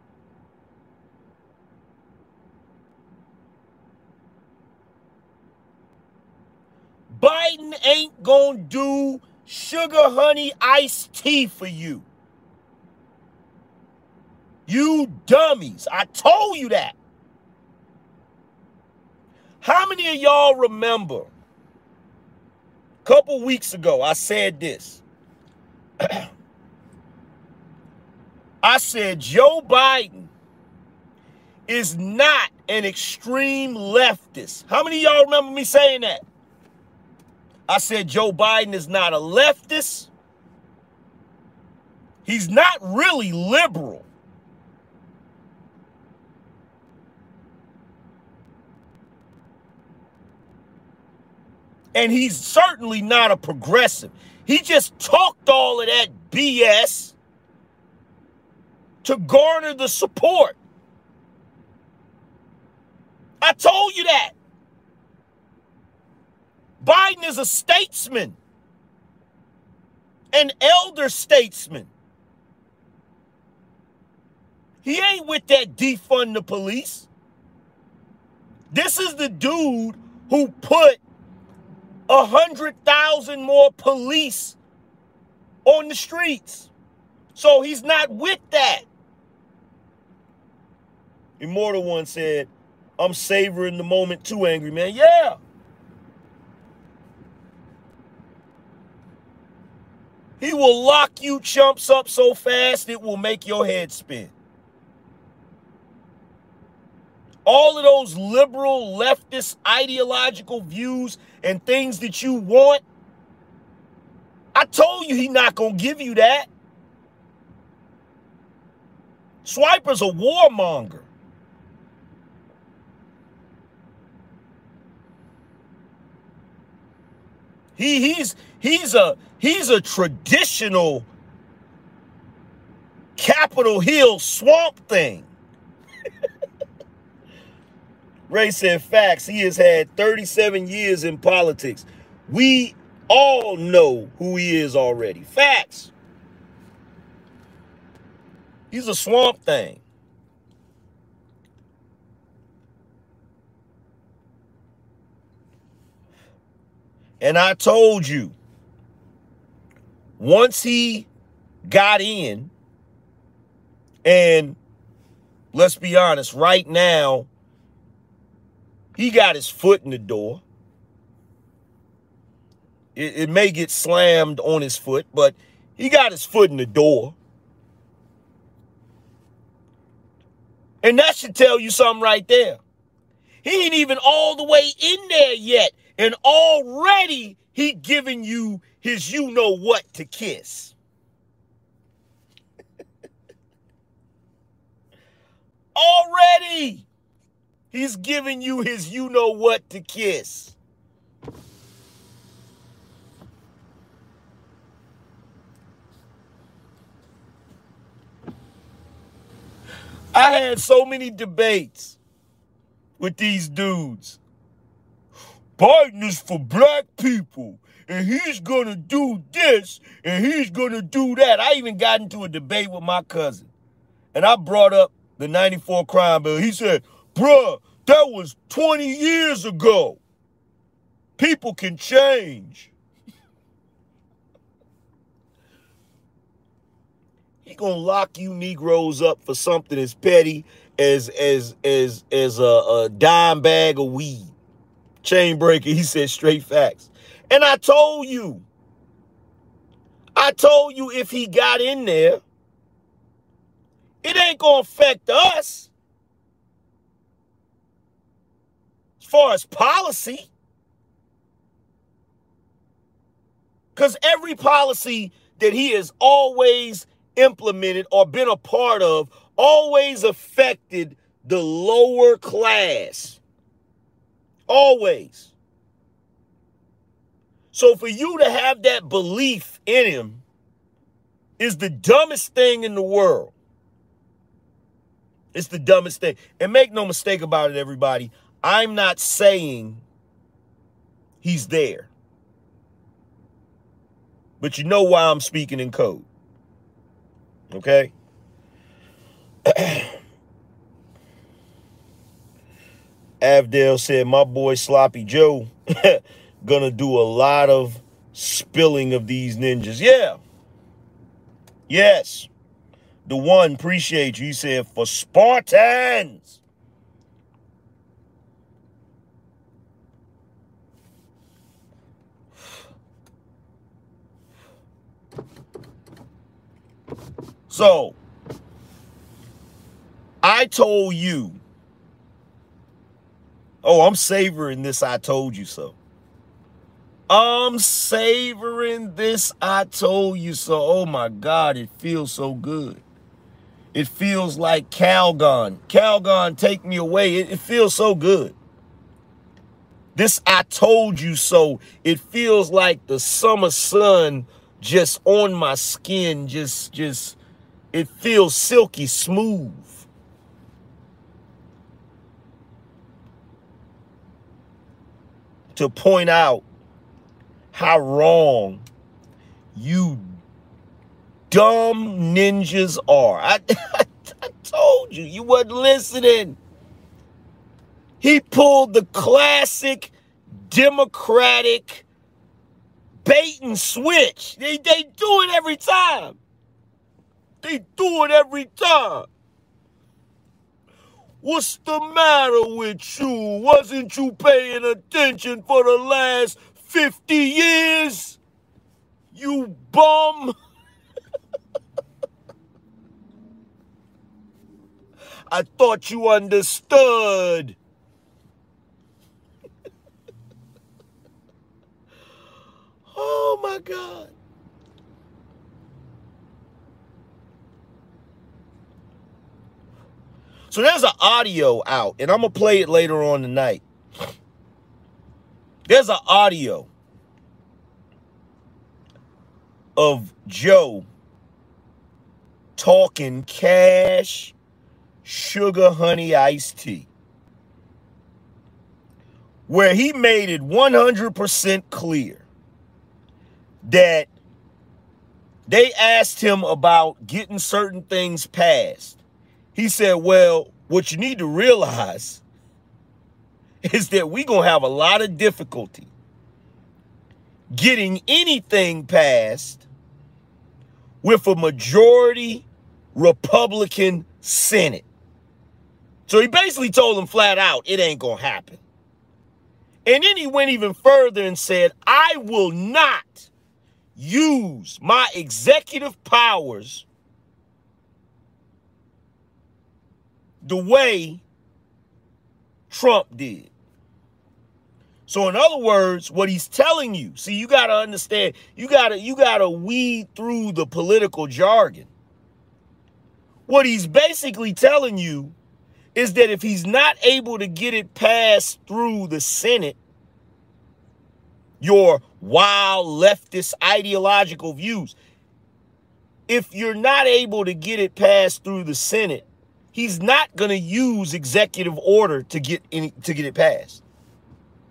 Biden ain't gonna do sugar honey iced tea for you. You dummies. I told you that. How many of y'all remember a couple weeks ago I said this? I said Joe Biden is not an extreme leftist. How many of y'all remember me saying that? I said Joe Biden is not a leftist. He's not really liberal. And he's certainly not a progressive. He just talked all of that BS to garner the support. I told you that. Biden is a statesman, an elder statesman. He ain't with that defund the police. This is the dude who put a hundred thousand more police on the streets. So he's not with that. Immortal One said, I'm savoring the moment too, angry man. Yeah. He will lock you chumps up so fast it will make your head spin. All of those liberal, leftist, ideological views and things that you want, I told you he not going to give you that. Swiper's a warmonger. He he's he's a he's a traditional Capitol Hill swamp thing. Ray said facts. He has had 37 years in politics. We all know who he is already. Facts. He's a swamp thing. And I told you, once he got in, and let's be honest, right now, he got his foot in the door. It, it may get slammed on his foot, but he got his foot in the door. And that should tell you something right there. He ain't even all the way in there yet. And already he giving you his you know what to kiss. already he's giving you his you know what to kiss. I had so many debates with these dudes. Biden is for black people and he's gonna do this and he's gonna do that. I even got into a debate with my cousin and I brought up the 94 crime bill. He said, bruh, that was 20 years ago. People can change. he gonna lock you Negroes up for something as petty as as as as a, a dime bag of weed chain breaker. He said straight facts. And I told you, I told you if he got in there, it ain't to affect us as far as policy. Because every policy that he has always implemented or been a part of always affected the lower class. Always. So for you to have that belief in him is the dumbest thing in the world. It's the dumbest thing. And make no mistake about it, everybody. I'm not saying he's there. But you know why I'm speaking in code. Okay? Avdale said, my boy Sloppy Joe gonna do a lot of spilling of these ninjas. Yeah. Yes. The one, appreciate you. He said, for Spartans. So, I told you Oh, I'm savoring this I told you so. I'm savoring this. I told you so. Oh my God, it feels so good. It feels like Calgon. Calgon, take me away. It, it feels so good. This I told you so. It feels like the summer sun just on my skin. Just, just, it feels silky smooth. To point out how wrong you dumb ninjas are. I, I, I told you, you wasn't listening. He pulled the classic Democratic bait and switch. They, they do it every time. They do it every time. What's the matter with you? Wasn't you paying attention for the last 50 years? You bum. I thought you understood. oh my God. So there's an audio out, and I'm going to play it later on tonight. There's an audio of Joe talking cash, sugar, honey, iced tea, where he made it 100% clear that they asked him about getting certain things passed. He said, Well, what you need to realize is that we're going to have a lot of difficulty getting anything passed with a majority Republican Senate. So he basically told them flat out, it ain't going to happen. And then he went even further and said, I will not use my executive powers the way Trump did. So in other words, what he's telling you, see, you got to understand, you got to you got to weed through the political jargon. What he's basically telling you is that if he's not able to get it passed through the Senate, your wild leftist ideological views, if you're not able to get it passed through the Senate, he's not going to use executive order to get any to get it passed.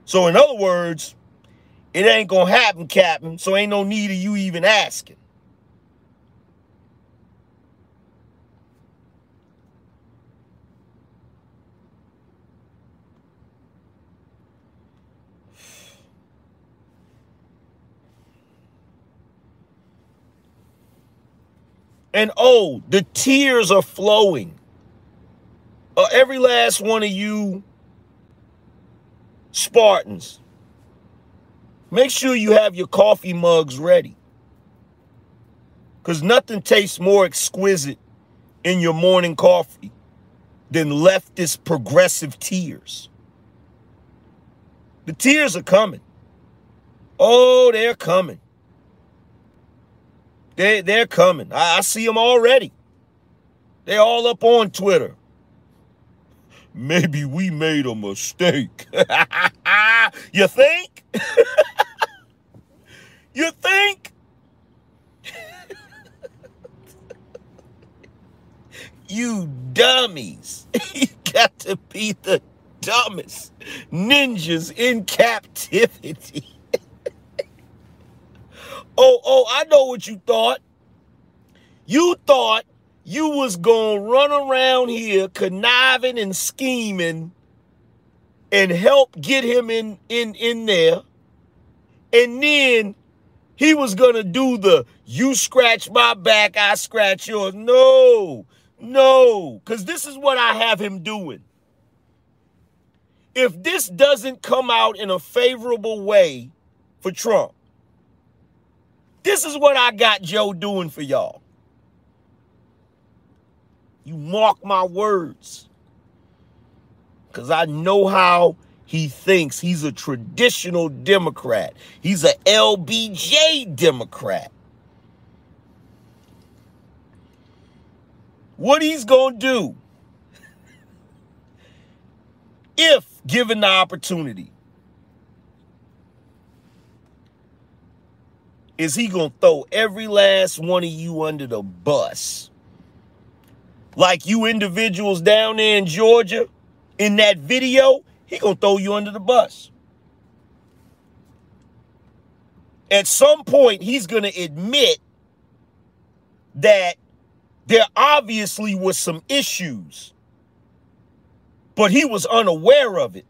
So in other words, it ain't going to happen, Captain. So ain't no need of you even asking. And oh, the tears are flowing uh, every last one of you Spartans, make sure you have your coffee mugs ready. Because nothing tastes more exquisite in your morning coffee than leftist progressive tears. The tears are coming. Oh, they're coming. They, they're coming. I, I see them already. They're all up on Twitter maybe we made a mistake. you think? you think? you dummies. you got to be the dumbest ninjas in captivity. oh, oh, I know what you thought. You thought you was gonna run around here conniving and scheming and help get him in in in there. And then he was gonna do the you scratch my back i scratch yours. No no because this is what i have him doing. If this doesn't come out in a favorable way for trump this is what i got joe doing for y'all you mark my words. Because I know how he thinks he's a traditional Democrat. He's a LBJ Democrat. What he's going to do if given the opportunity is he going to throw every last one of you under the bus. Like you individuals down there in Georgia in that video, he gonna throw you under the bus. At some point, he's gonna admit that there obviously was some issues, but he was unaware of it.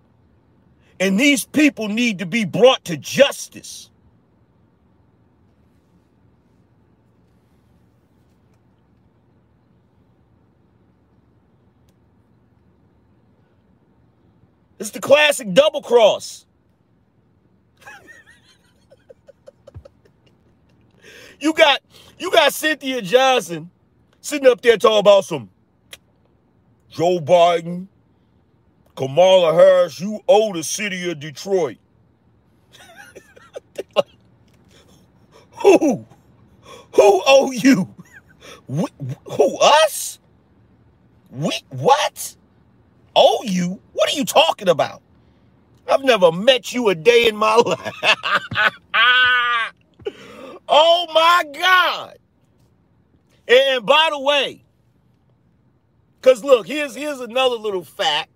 And these people need to be brought to justice. It's the classic double cross. you got you got Cynthia Johnson sitting up there talking about some Joe Biden, Kamala Harris, you owe the city of Detroit. who? Who owe you? We, who, us? We, what? Owe you? What are you talking about? I've never met you a day in my life. oh my God. And by the way, because look, here's here's another little fact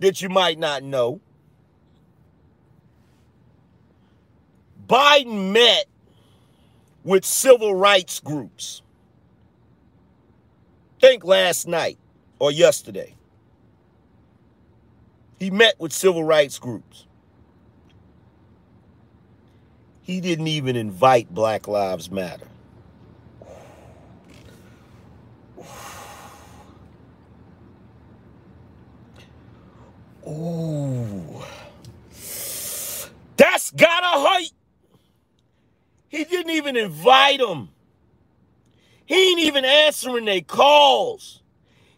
that you might not know. Biden met with civil rights groups. Think last night or yesterday. He met with civil rights groups. He didn't even invite Black Lives Matter. Ooh. That's gotta hurt. He didn't even invite them. He ain't even answering their calls.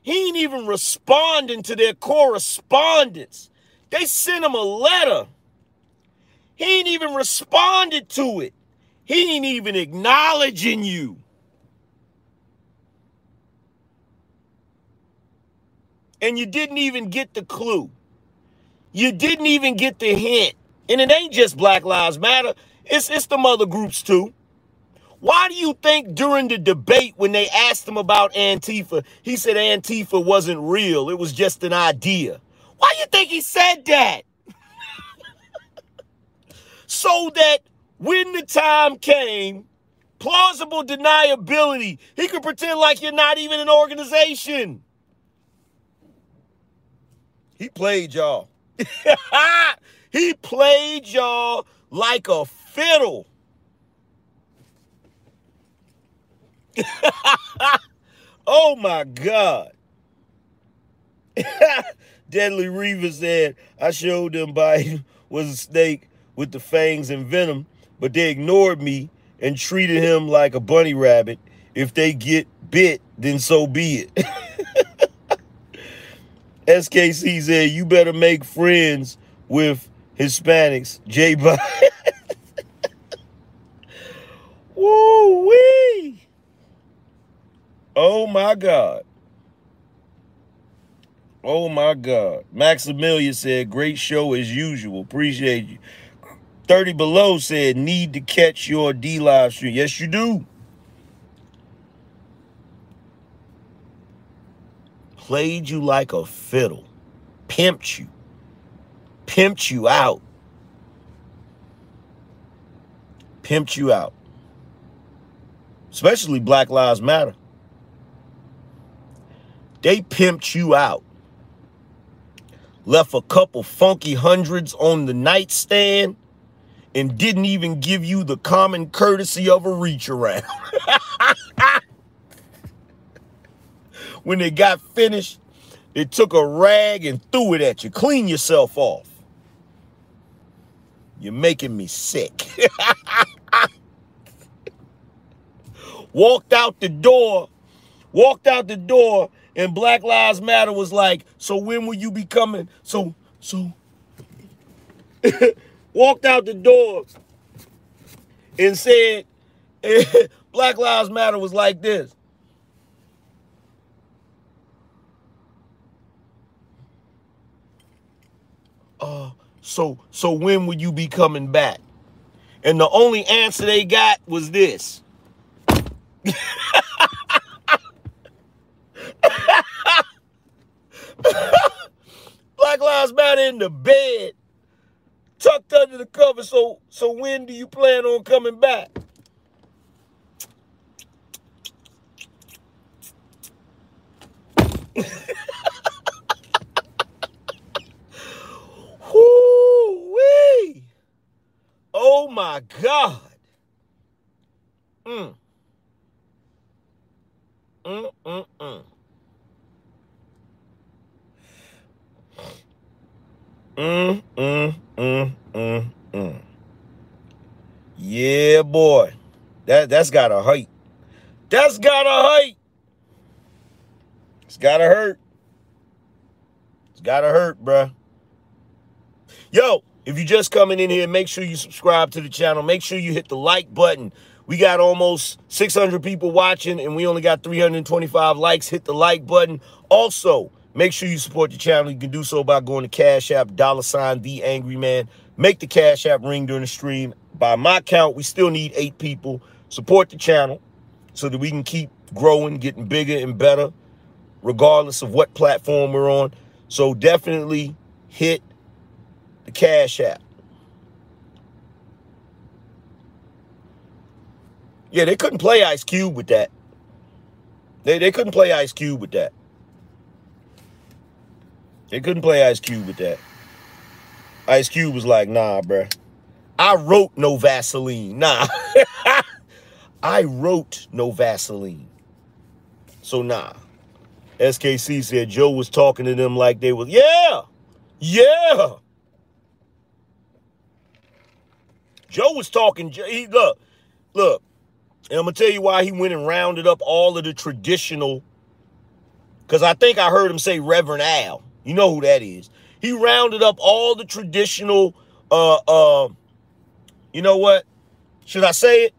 He ain't even responding to their correspondence. They sent him a letter. He ain't even responded to it. He ain't even acknowledging you. And you didn't even get the clue. You didn't even get the hint. And it ain't just Black Lives Matter. It's it's the other groups too. Why do you think during the debate when they asked him about Antifa, he said Antifa wasn't real, it was just an idea? Why do you think he said that? so that when the time came, plausible deniability, he could pretend like you're not even an organization. He played y'all. he played y'all like a fiddle. oh my God. Deadly Reaver said, I showed them Biden was a snake with the fangs and venom, but they ignored me and treated him like a bunny rabbit. If they get bit, then so be it. SKC said, you better make friends with Hispanics. J Biden. Woo wee. Oh my God. Oh my God. Maximilian said, great show as usual. Appreciate you. 30 Below said, need to catch your D live stream. Yes, you do. Played you like a fiddle. Pimped you. Pimped you out. Pimped you out. Especially Black Lives Matter. They pimped you out. Left a couple funky hundreds on the nightstand and didn't even give you the common courtesy of a reach around. when they got finished, they took a rag and threw it at you. Clean yourself off. You're making me sick. walked out the door, walked out the door and Black Lives Matter was like, so when will you be coming? So, so walked out the door and said, Black Lives Matter was like this. Uh, so so when will you be coming back? And the only answer they got was this. Black Lives Matter in the bed, tucked under the cover. So so when do you plan on coming back? Whoo-wee. Oh my God. Mm. Mm, mm, mm. Mm, mm, mm, mm, mm. Yeah, boy. That that's gotta hurt. That's gotta hurt. It's gotta hurt. It's gotta hurt, bruh. Yo, if you're just coming in here, make sure you subscribe to the channel. Make sure you hit the like button. We got almost 600 people watching and we only got 325 likes. Hit the like button. Also, make sure you support the channel. You can do so by going to Cash App, dollar sign, The Angry Man. Make the Cash App ring during the stream. By my count, we still need eight people. Support the channel so that we can keep growing, getting bigger and better, regardless of what platform we're on. So definitely hit the Cash App. Yeah, they couldn't play Ice Cube with that. They, they couldn't play Ice Cube with that. They couldn't play Ice Cube with that. Ice Cube was like, nah, bruh. I wrote no Vaseline. Nah. I wrote no Vaseline. So nah. SKC said Joe was talking to them like they was, yeah, yeah. Joe was talking, he, look, look, and I'm to tell you why he went and rounded up all of the traditional, because I think I heard him say Reverend Al. You know who that is. He rounded up all the traditional, uh, uh, you know what? Should I say it?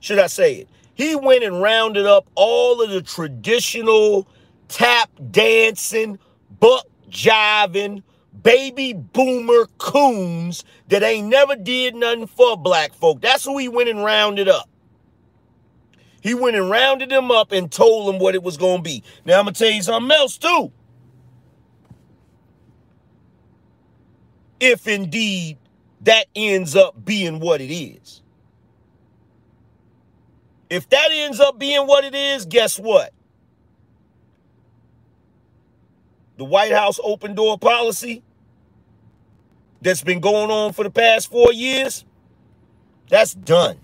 Should I say it? He went and rounded up all of the traditional tap dancing, buck jiving, baby boomer coons that ain't never did nothing for black folk. That's who he went and rounded up. He went and rounded them up and told them what it was going to be. Now, I'm going to tell you something else, too. If indeed that ends up being what it is. If that ends up being what it is, guess what? The White House open door policy that's been going on for the past four years, that's done.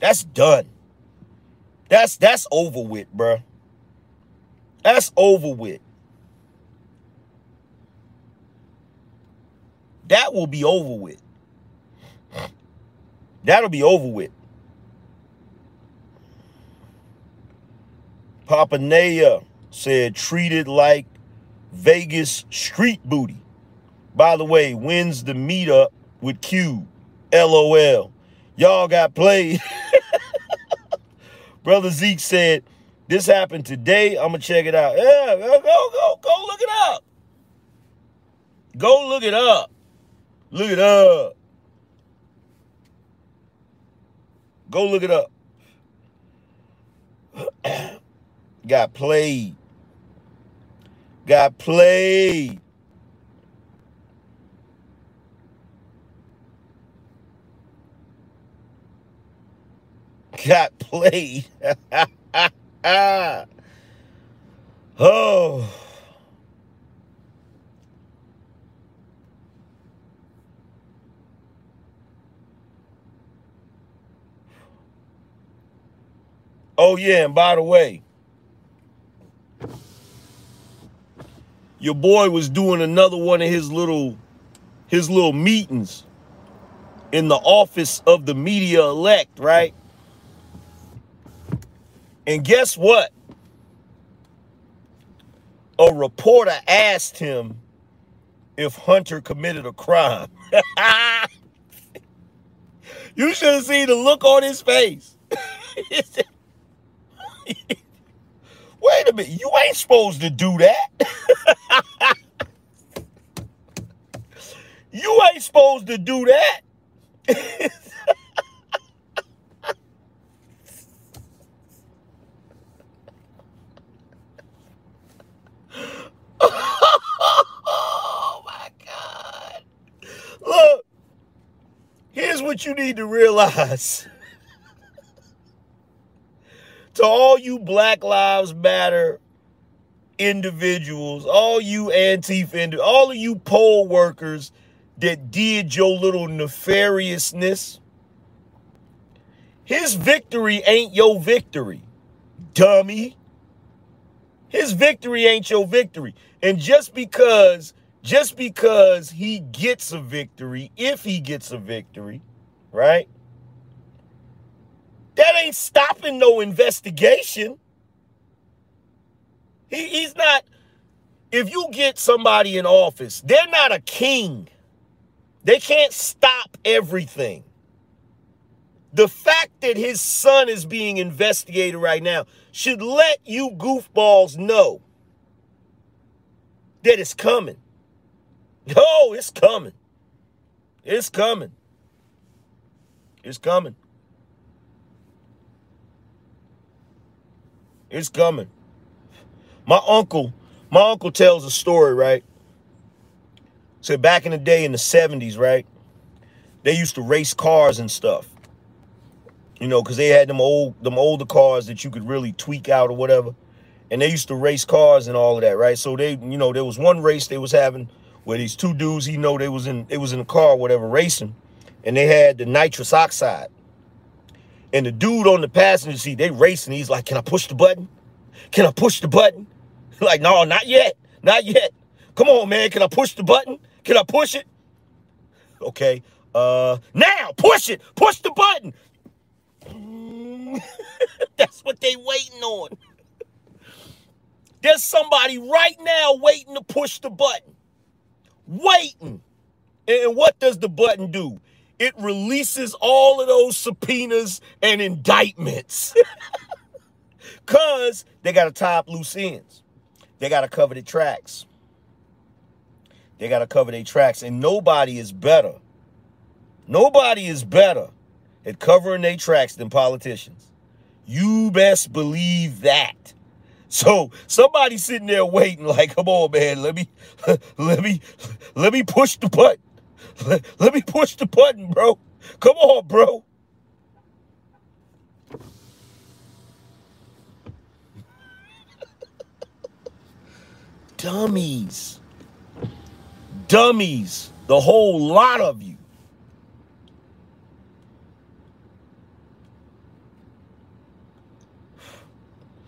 That's done. That's that's over with, bruh. That's over with. That will be over with. That'll be over with. Papa Naya said treated like Vegas street booty. By the way, when's the meetup with Q? LOL. Y'all got played. Brother Zeke said, this happened today. I'm going to check it out. Yeah, go, go, go look it up. Go look it up. Look it up. Go look it up. Got played. Got played. got played. oh. Oh yeah, and by the way, your boy was doing another one of his little his little meetings in the office of the media elect, right? And guess what? A reporter asked him if Hunter committed a crime. you should have seen the look on his face. Wait a minute, you ain't supposed to do that. you ain't supposed to do that. oh here's what you need to realize. To all you Black Lives Matter individuals, all you Antifa, all of you poll workers that did your little nefariousness, his victory ain't your victory, dummy. His victory ain't your victory. And just because, just because he gets a victory, if he gets a victory, right? That ain't stopping no investigation. He, he's not, if you get somebody in office, they're not a king. They can't stop everything. The fact that his son is being investigated right now should let you goofballs know that it's coming. Oh, it's coming. It's coming. It's coming. It's coming. My uncle, my uncle tells a story, right? So back in the day in the 70s, right? They used to race cars and stuff. You know, because they had them old them older cars that you could really tweak out or whatever. And they used to race cars and all of that, right? So they, you know, there was one race they was having where these two dudes, he know they was in they was in a car, whatever, racing, and they had the nitrous oxide. And the dude on the passenger seat, they racing. He's like, Can I push the button? Can I push the button? like, no, not yet. Not yet. Come on, man. Can I push the button? Can I push it? Okay. Uh now push it. Push the button. That's what they waiting on. There's somebody right now waiting to push the button. Waiting. And what does the button do? It releases all of those subpoenas and indictments. Because they got to tie up loose ends. They got to cover the tracks. They got to cover their tracks. And nobody is better. Nobody is better at covering their tracks than politicians. You best believe that. So somebody sitting there waiting, like, come on, man, let me, let me, let me push the button. Let, let me push the button, bro. Come on, bro. Dummies. Dummies. The whole lot of you.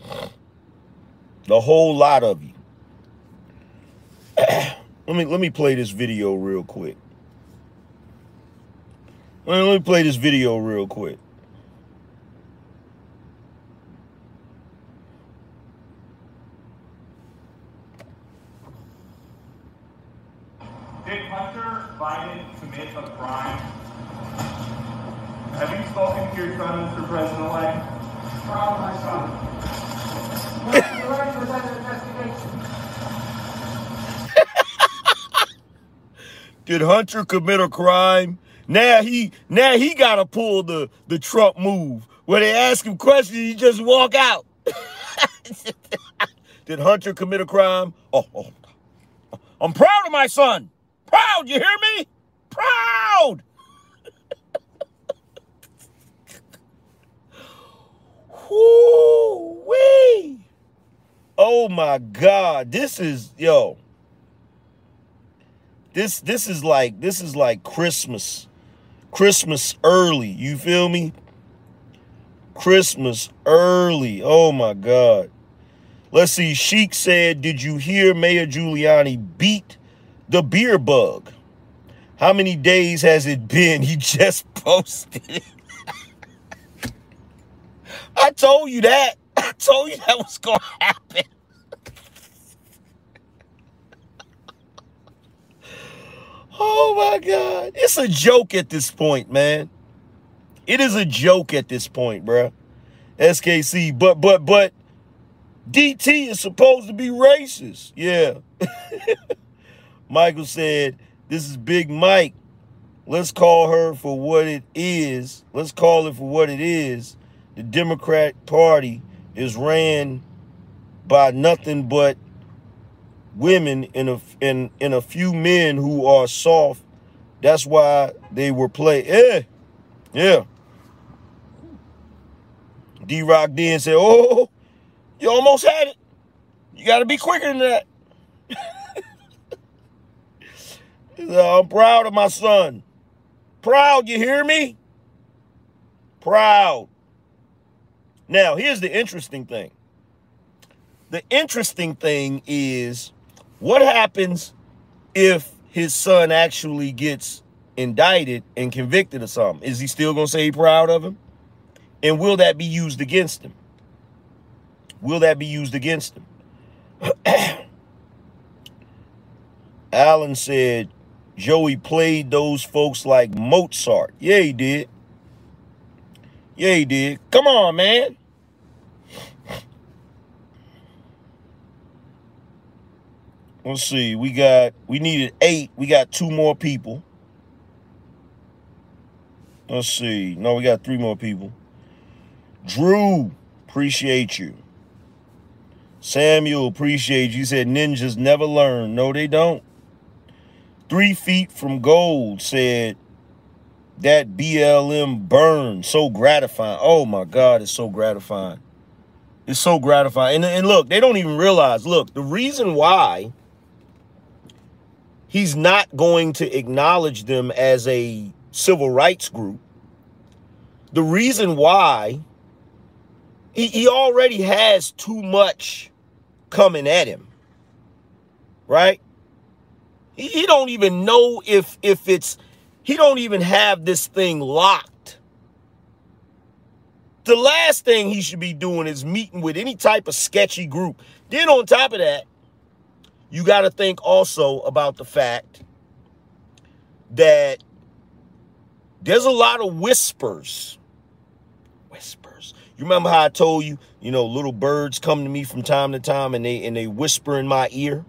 The whole lot of you. let me let me play this video real quick. Let me play this video real quick. Did Hunter Biden commit a crime? Have you spoken to your son, Mr. President-elect? Proud my son. What's the right for that investigation? Did Hunter commit a crime? Now he now he gotta pull the the Trump move where they ask him questions, he just walk out. Did Hunter commit a crime? Oh, oh, I'm proud of my son. Proud, you hear me? Proud. Whoo-wee. Oh my God. This is yo. This this is like this is like Christmas Christmas early. You feel me? Christmas early. Oh my God. Let's see. Sheik said, Did you hear Mayor Giuliani beat the beer bug? How many days has it been? He just posted I told you that. I told you that was going to happen. Oh my God. It's a joke at this point, man. It is a joke at this point, bruh. SKC. But, but, but, DT is supposed to be racist. Yeah. Michael said, This is Big Mike. Let's call her for what it is. Let's call it for what it is. The Democrat Party is ran by nothing but women in a in in a few men who are soft. That's why they were play. Eh, yeah, yeah. D Rock then said, "Oh, you almost had it. You got to be quicker than that." I'm proud of my son. Proud, you hear me? Proud. Now, here's the interesting thing. The interesting thing is what happens if his son actually gets indicted and convicted of something? Is he still going to say he's proud of him? And will that be used against him? Will that be used against him? Allen said Joey played those folks like Mozart. Yeah, he did. Yeah, he did. Come on, man. Let's see. We got we needed eight. We got two more people. Let's see. No, we got three more people. Drew, appreciate you. Samuel, appreciate you. Said ninjas never learn. No, they don't. Three feet from gold said that BLM burn. So gratifying. Oh my God, it's so gratifying. It's so gratifying. And, and look, they don't even realize. Look, the reason why he's not going to acknowledge them as a civil rights group. The reason why he, he already has too much coming at him, right? He, he don't even know if if it's he don't even have this thing locked. The last thing he should be doing is meeting with any type of sketchy group. Then on top of that, you got to think also about the fact that there's a lot of whispers. Whispers. You remember how I told you, you know, little birds come to me from time to time and they and they whisper in my ear?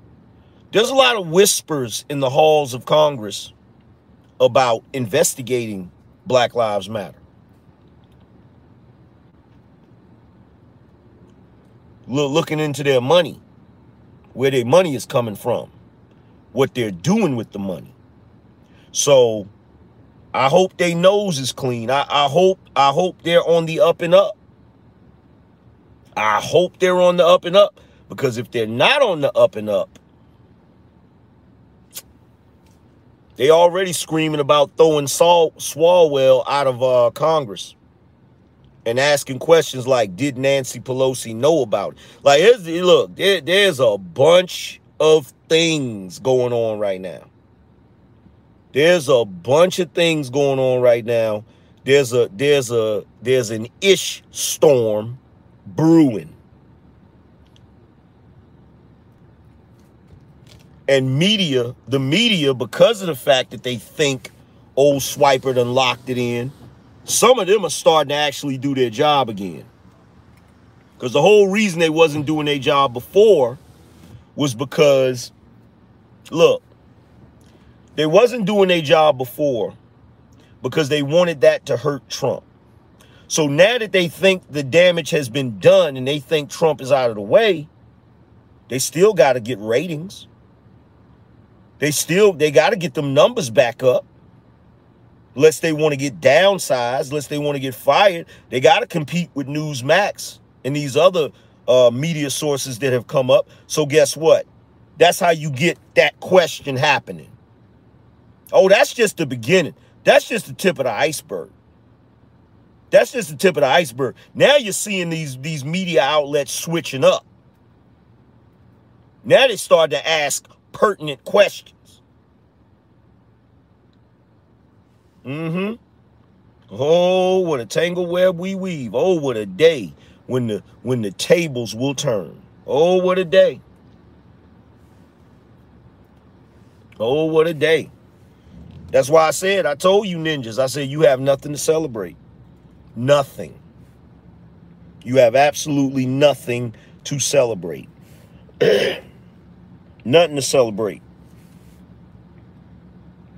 There's a lot of whispers in the halls of Congress about investigating Black Lives Matter. Looking into their money where their money is coming from, what they're doing with the money. So I hope their nose is clean. I, I hope I hope they're on the up and up. I hope they're on the up and up because if they're not on the up and up, they already screaming about throwing Saul Swalwell out of uh, Congress and asking questions like, did Nancy Pelosi know about it? Like, look, there, there's a bunch of things going on right now. There's a bunch of things going on right now. There's a there's a there's an ish storm brewing. And media, the media, because of the fact that they think old Swiper done locked it in, some of them are starting to actually do their job again. Because the whole reason they wasn't doing their job before was because, look, they wasn't doing their job before because they wanted that to hurt Trump. So now that they think the damage has been done and they think Trump is out of the way, they still got to get ratings. They still, they got to get them numbers back up lest they want to get downsized, lest they want to get fired. They got to compete with Newsmax and these other uh, media sources that have come up. So guess what? That's how you get that question happening. Oh, that's just the beginning. That's just the tip of the iceberg. That's just the tip of the iceberg. Now you're seeing these, these media outlets switching up. Now they start to ask pertinent questions. Mm-hmm. Oh, what a tangle web we weave. Oh, what a day when the when the tables will turn. Oh, what a day. Oh, what a day. That's why I said, I told you ninjas, I said, you have nothing to celebrate. Nothing. You have absolutely nothing to celebrate. nothing to celebrate.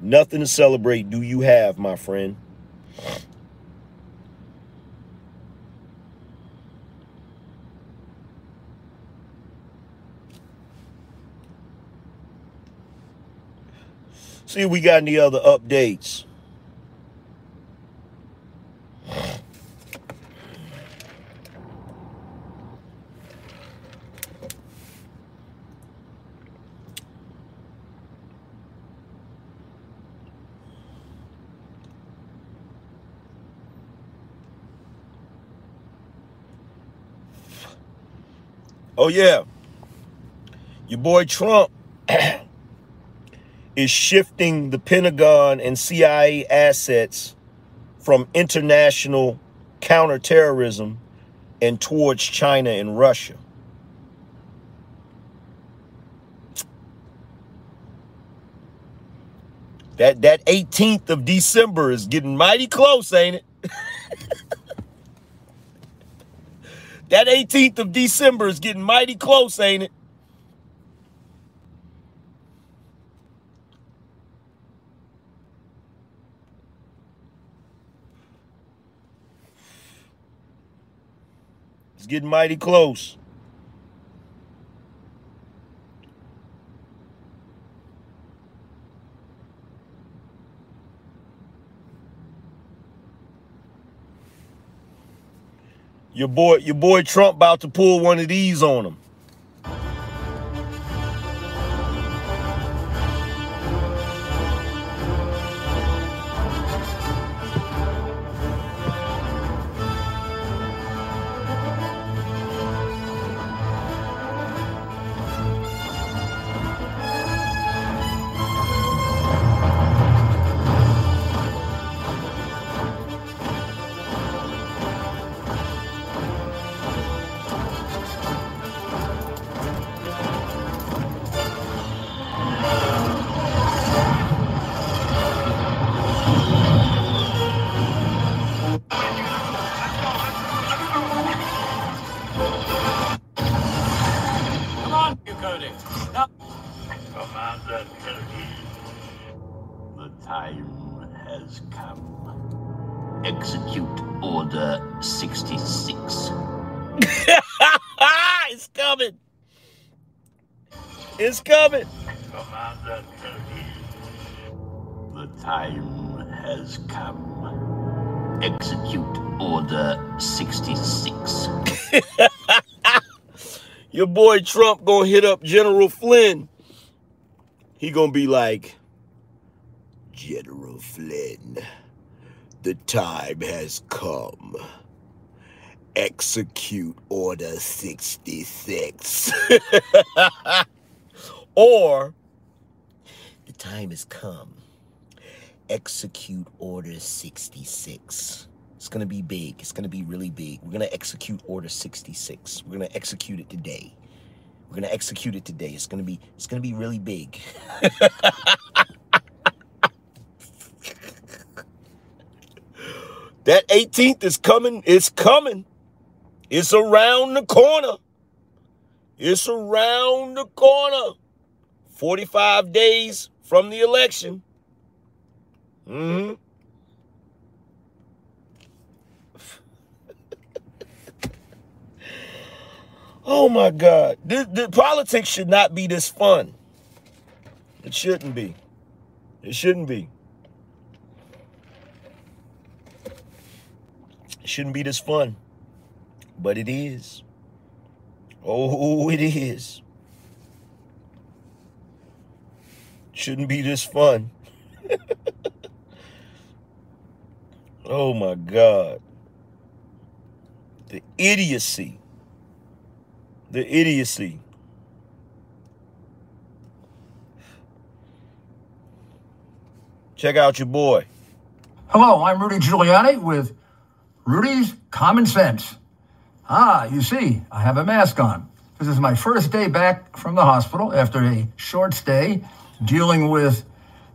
Nothing to celebrate do you have, my friend. See if we got any other updates. Oh yeah. Your boy Trump is shifting the Pentagon and CIA assets from international counterterrorism and towards China and Russia. That that 18th of December is getting mighty close, ain't it? that 18th of December is getting mighty close, ain't it? It's getting mighty close. Your boy, your boy Trump about to pull one of these on him. Your boy Trump gonna hit up General Flynn. He gonna be like, General Flynn, the time has come. Execute Order 66. or, the time has come. Execute Order 66. It's going to be big. It's going to be really big. We're going to execute Order 66. We're going to execute it today. We're going to execute it today. It's going to be it's going to be really big. that 18th is coming. It's coming. It's around the corner. It's around the corner. 45 days from the election. Mhm. Oh my God. This, this, politics should not be this fun. It shouldn't be. It shouldn't be. It shouldn't be this fun. But it is. Oh, it is. Shouldn't be this fun. Oh my God. The idiocy. The idiocy. Check out your boy. Hello, I'm Rudy Giuliani with Rudy's Common Sense. Ah, you see, I have a mask on. This is my first day back from the hospital after a short stay dealing with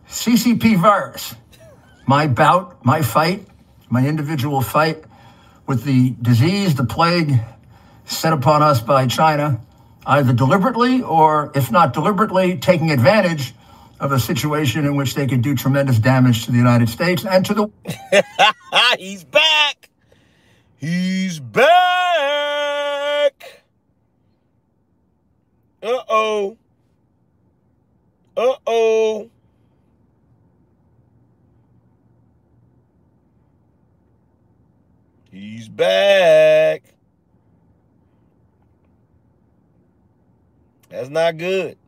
CCP virus, my bout, my fight, my individual fight with the disease, the plague set upon us by China, either deliberately or, if not deliberately, taking advantage of a situation in which they could do tremendous damage to the United States and to the He's back. He's back. Uh oh. Uh oh. He's back. That's not good.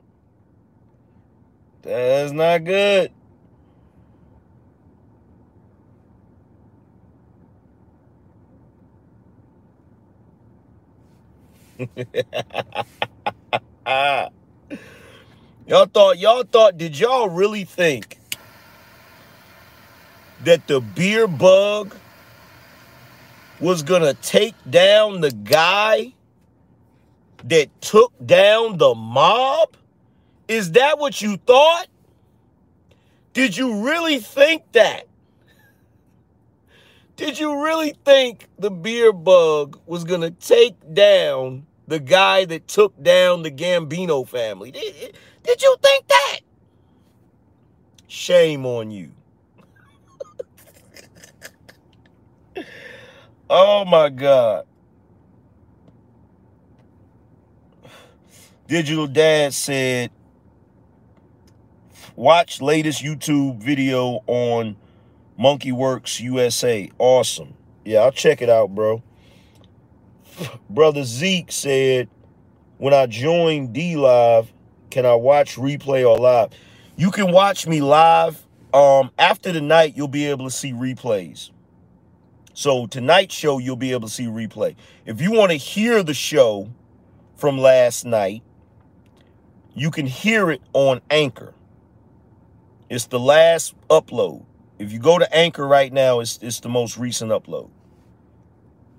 That's not good. y'all thought y'all thought did y'all really think that the beer bug was gonna take down the guy that took down the mob? Is that what you thought? Did you really think that? Did you really think the beer bug was going to take down the guy that took down the Gambino family? Did, did you think that? Shame on you. oh my God. Digital Dad said, watch latest YouTube video on Monkey Works USA. Awesome. Yeah, I'll check it out, bro. Brother Zeke said, when I join DLive, can I watch replay or live? You can watch me live. Um, after the night, you'll be able to see replays. So tonight's show, you'll be able to see replay. If you want to hear the show from last night, you can hear it on Anchor. It's the last upload. If you go to Anchor right now, it's it's the most recent upload.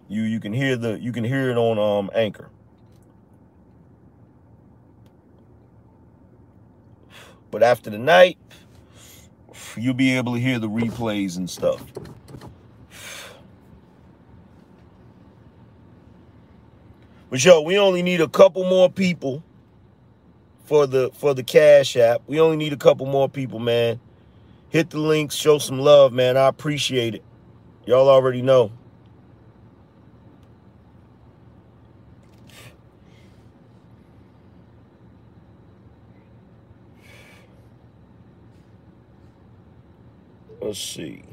You you can hear the you can hear it on um Anchor. But after the night, you'll be able to hear the replays and stuff. But yo, we only need a couple more people for the for the Cash App. We only need a couple more people, man. Hit the links, show some love, man. I appreciate it. Y'all already know. Let's see.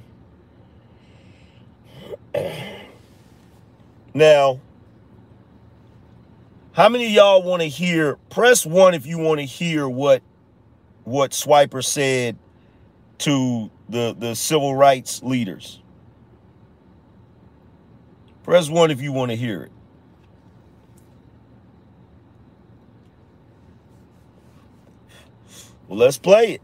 Now, how many of y'all want to hear? Press one if you want to hear what what Swiper said to the the civil rights leaders. Press one if you want to hear it. Well, let's play it.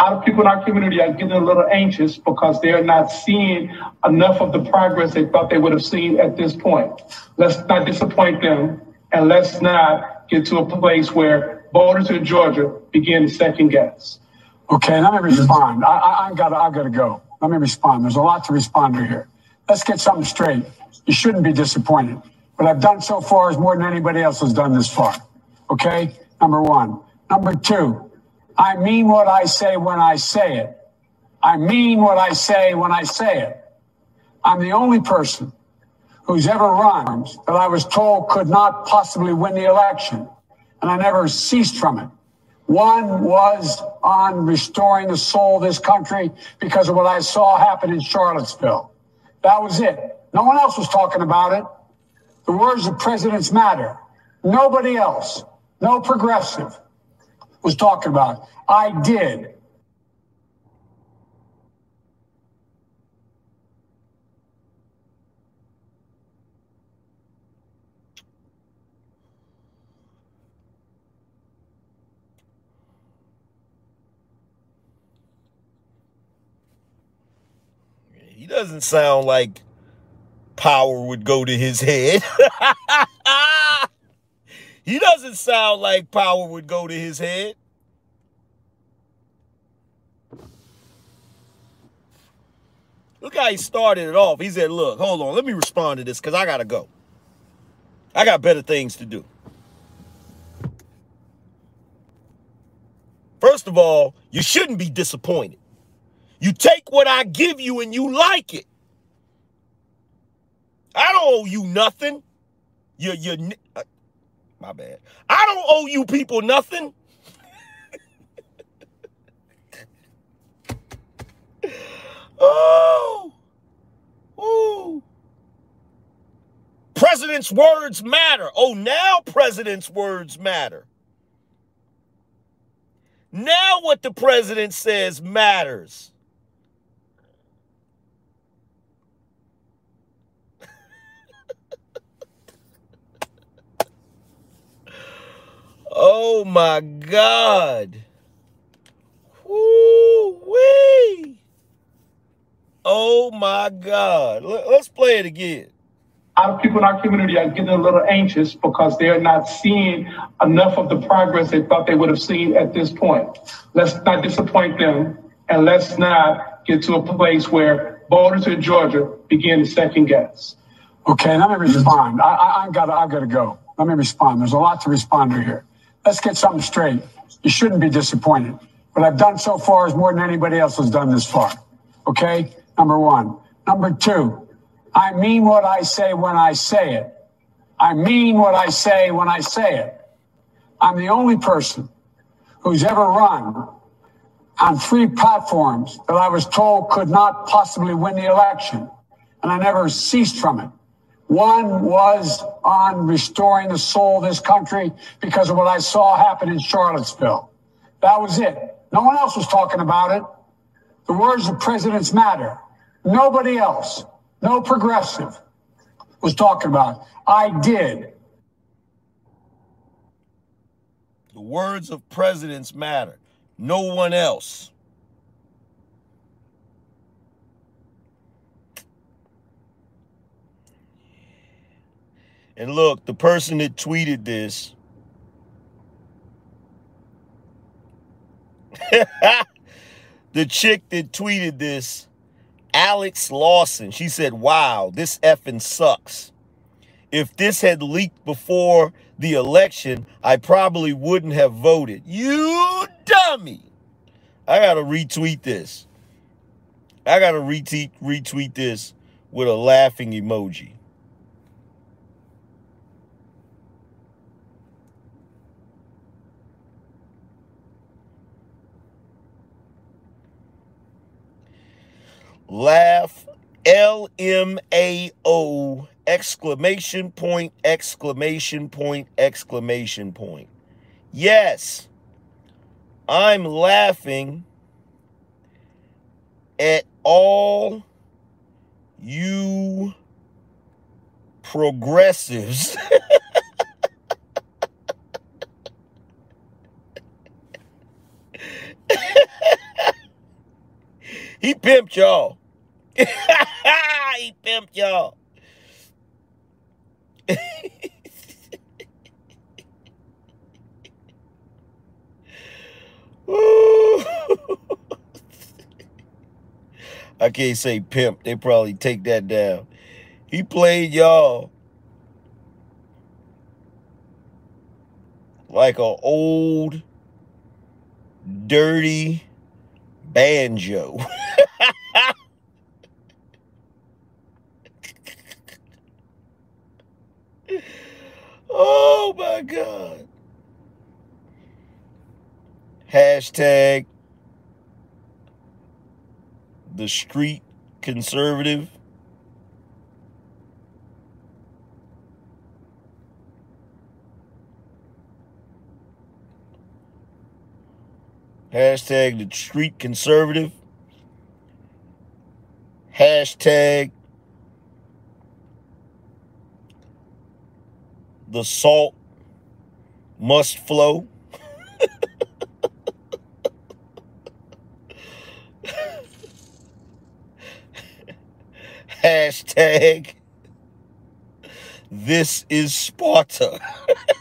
Of people in our community are getting a little anxious because they're not seeing enough of the progress they thought they would have seen at this point. Let's not disappoint them and let's not get to a place where voters in Georgia begin to second guess. Okay, let me respond. I, I, I gotta, I gotta go. Let me respond. There's a lot to respond to here. Let's get something straight. You shouldn't be disappointed. What I've done so far is more than anybody else has done this far. Okay, number one. Number two, I mean what I say when I say it. I mean what I say when I say it. I'm the only person who's ever run that I was told could not possibly win the election, and I never ceased from it. One was on restoring the soul of this country because of what I saw happen in Charlottesville. That was it. No one else was talking about it. The words of presidents matter. Nobody else, no progressive, was talking about. I did. He doesn't sound like power would go to his head. he doesn't sound like power would go to his head. Look how he started it off. He said, Look, hold on, let me respond to this because I got to go. I got better things to do. First of all, you shouldn't be disappointed. You take what I give you and you like it. I don't owe you nothing. You you my bad. I don't owe you people nothing. oh. Ooh. President's words matter. Oh, now president's words matter. Now what the president says matters. Oh my God. Woo-wee. Oh my God. Let's play it again a lot of people in our community are getting a little anxious because they're not seeing enough of the progress they thought they would have seen at this point. Let's not disappoint them and let's not get to a place where voters in Georgia begin to second guess. Okay, let me respond. I, I, I gotta, I gotta go. Let me respond. There's a lot to respond to here. Let's get something straight. You shouldn't be disappointed. What I've done so far is more than anybody else has done this far. Okay, number one. Number two, I mean what I say when I say it. I mean what I say when I say it. I'm the only person who's ever run on three platforms that I was told could not possibly win the election. And I never ceased from it. One was on restoring the soul of this country because of what I saw happen in Charlottesville. That was it. No one else was talking about it. The words of presidents matter. Nobody else. No progressive was talking about. It. I did. The words of presidents matter. No one else. And look, the person that tweeted this the chick that tweeted this Alex Lawson, she said, wow, this effing sucks. If this had leaked before the election, I probably wouldn't have voted. You dummy. I got to retweet this. I got to retweet, retweet this with a laughing emoji. Laugh L M A O exclamation point exclamation point exclamation point. Yes, I'm laughing at all you progressives. he pimped y'all. he pimped y'all. I can't say pimp. They probably take that down. He played y'all like a old, dirty banjo. Oh my God. Hashtag the street conservative. Hashtag the street conservative. Hashtag the salt must flow. Hashtag this is Sparta.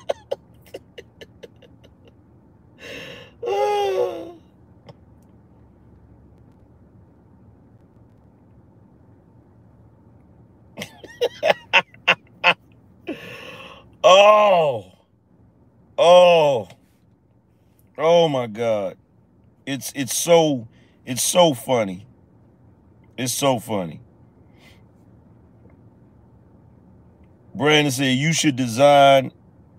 oh. Oh. Oh my God. It's it's so it's so funny. It's so funny. Brandon said you should design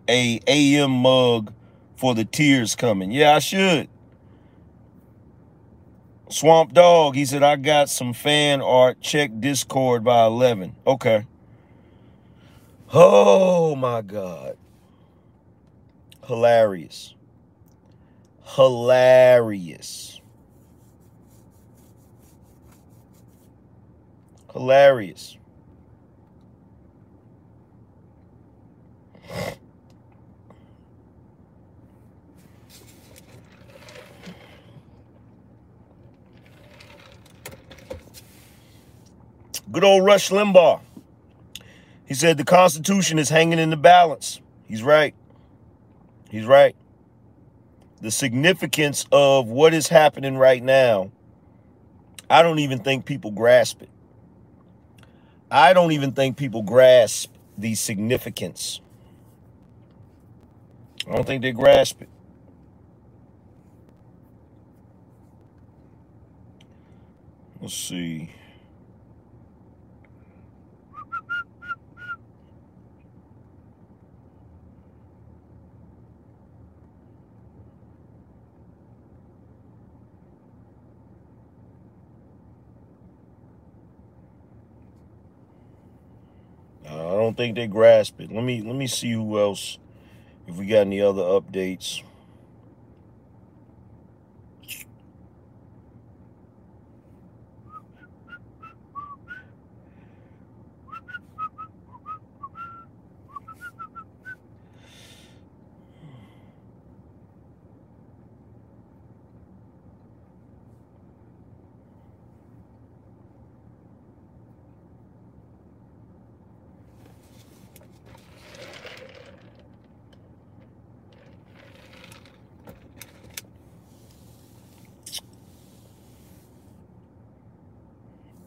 a AM mug for the tears coming. Yeah, I should. Swamp Dog, he said I got some fan art. Check Discord by 11. Okay. Oh my God. Hilarious. Hilarious. Hilarious. Good old Rush Limbaugh. He said the Constitution is hanging in the balance. He's right. He's right. The significance of what is happening right now, I don't even think people grasp it. I don't even think people grasp the significance. I don't think they grasp it. Let's see. I don't think they grasp it. Let me let me see who else. If we got any other updates.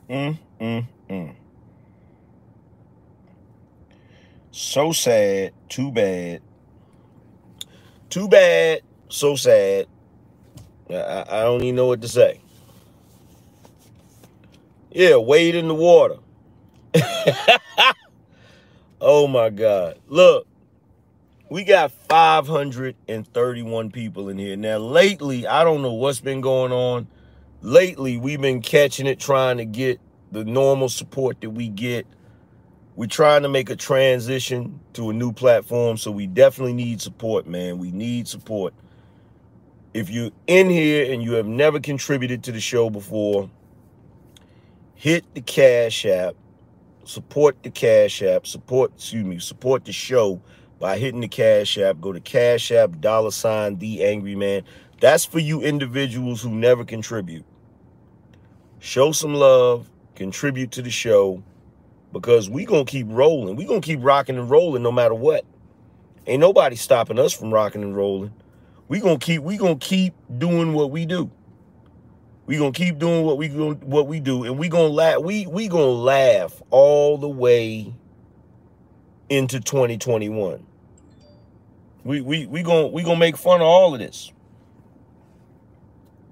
Mm, mm, mm. So sad. Too bad. Too bad. So sad. I, I don't even know what to say. Yeah, wade in the water. Oh my God. Look, we got 531 people in here. Now, lately, I don't know what's been going on. Lately, we've been catching it, trying to get the normal support that we get. We're trying to make a transition to a new platform, so we definitely need support, man. We need support. If you're in here and you have never contributed to the show before, hit the Cash App, support the Cash App, support, excuse me, support the show by hitting the Cash App. Go to Cash App, dollar sign, The Angry Man. That's for you individuals who never contribute. Show some love, contribute to the show, because we going to keep rolling. we going to keep rocking and rolling no matter what. Ain't nobody stopping us from rocking and rolling. We going to keep, we going to keep doing what we do. We gonna keep doing what we going what we do, and we gonna laugh. We we gonna laugh all the way into 2021. We we we gonna we gonna make fun of all of this.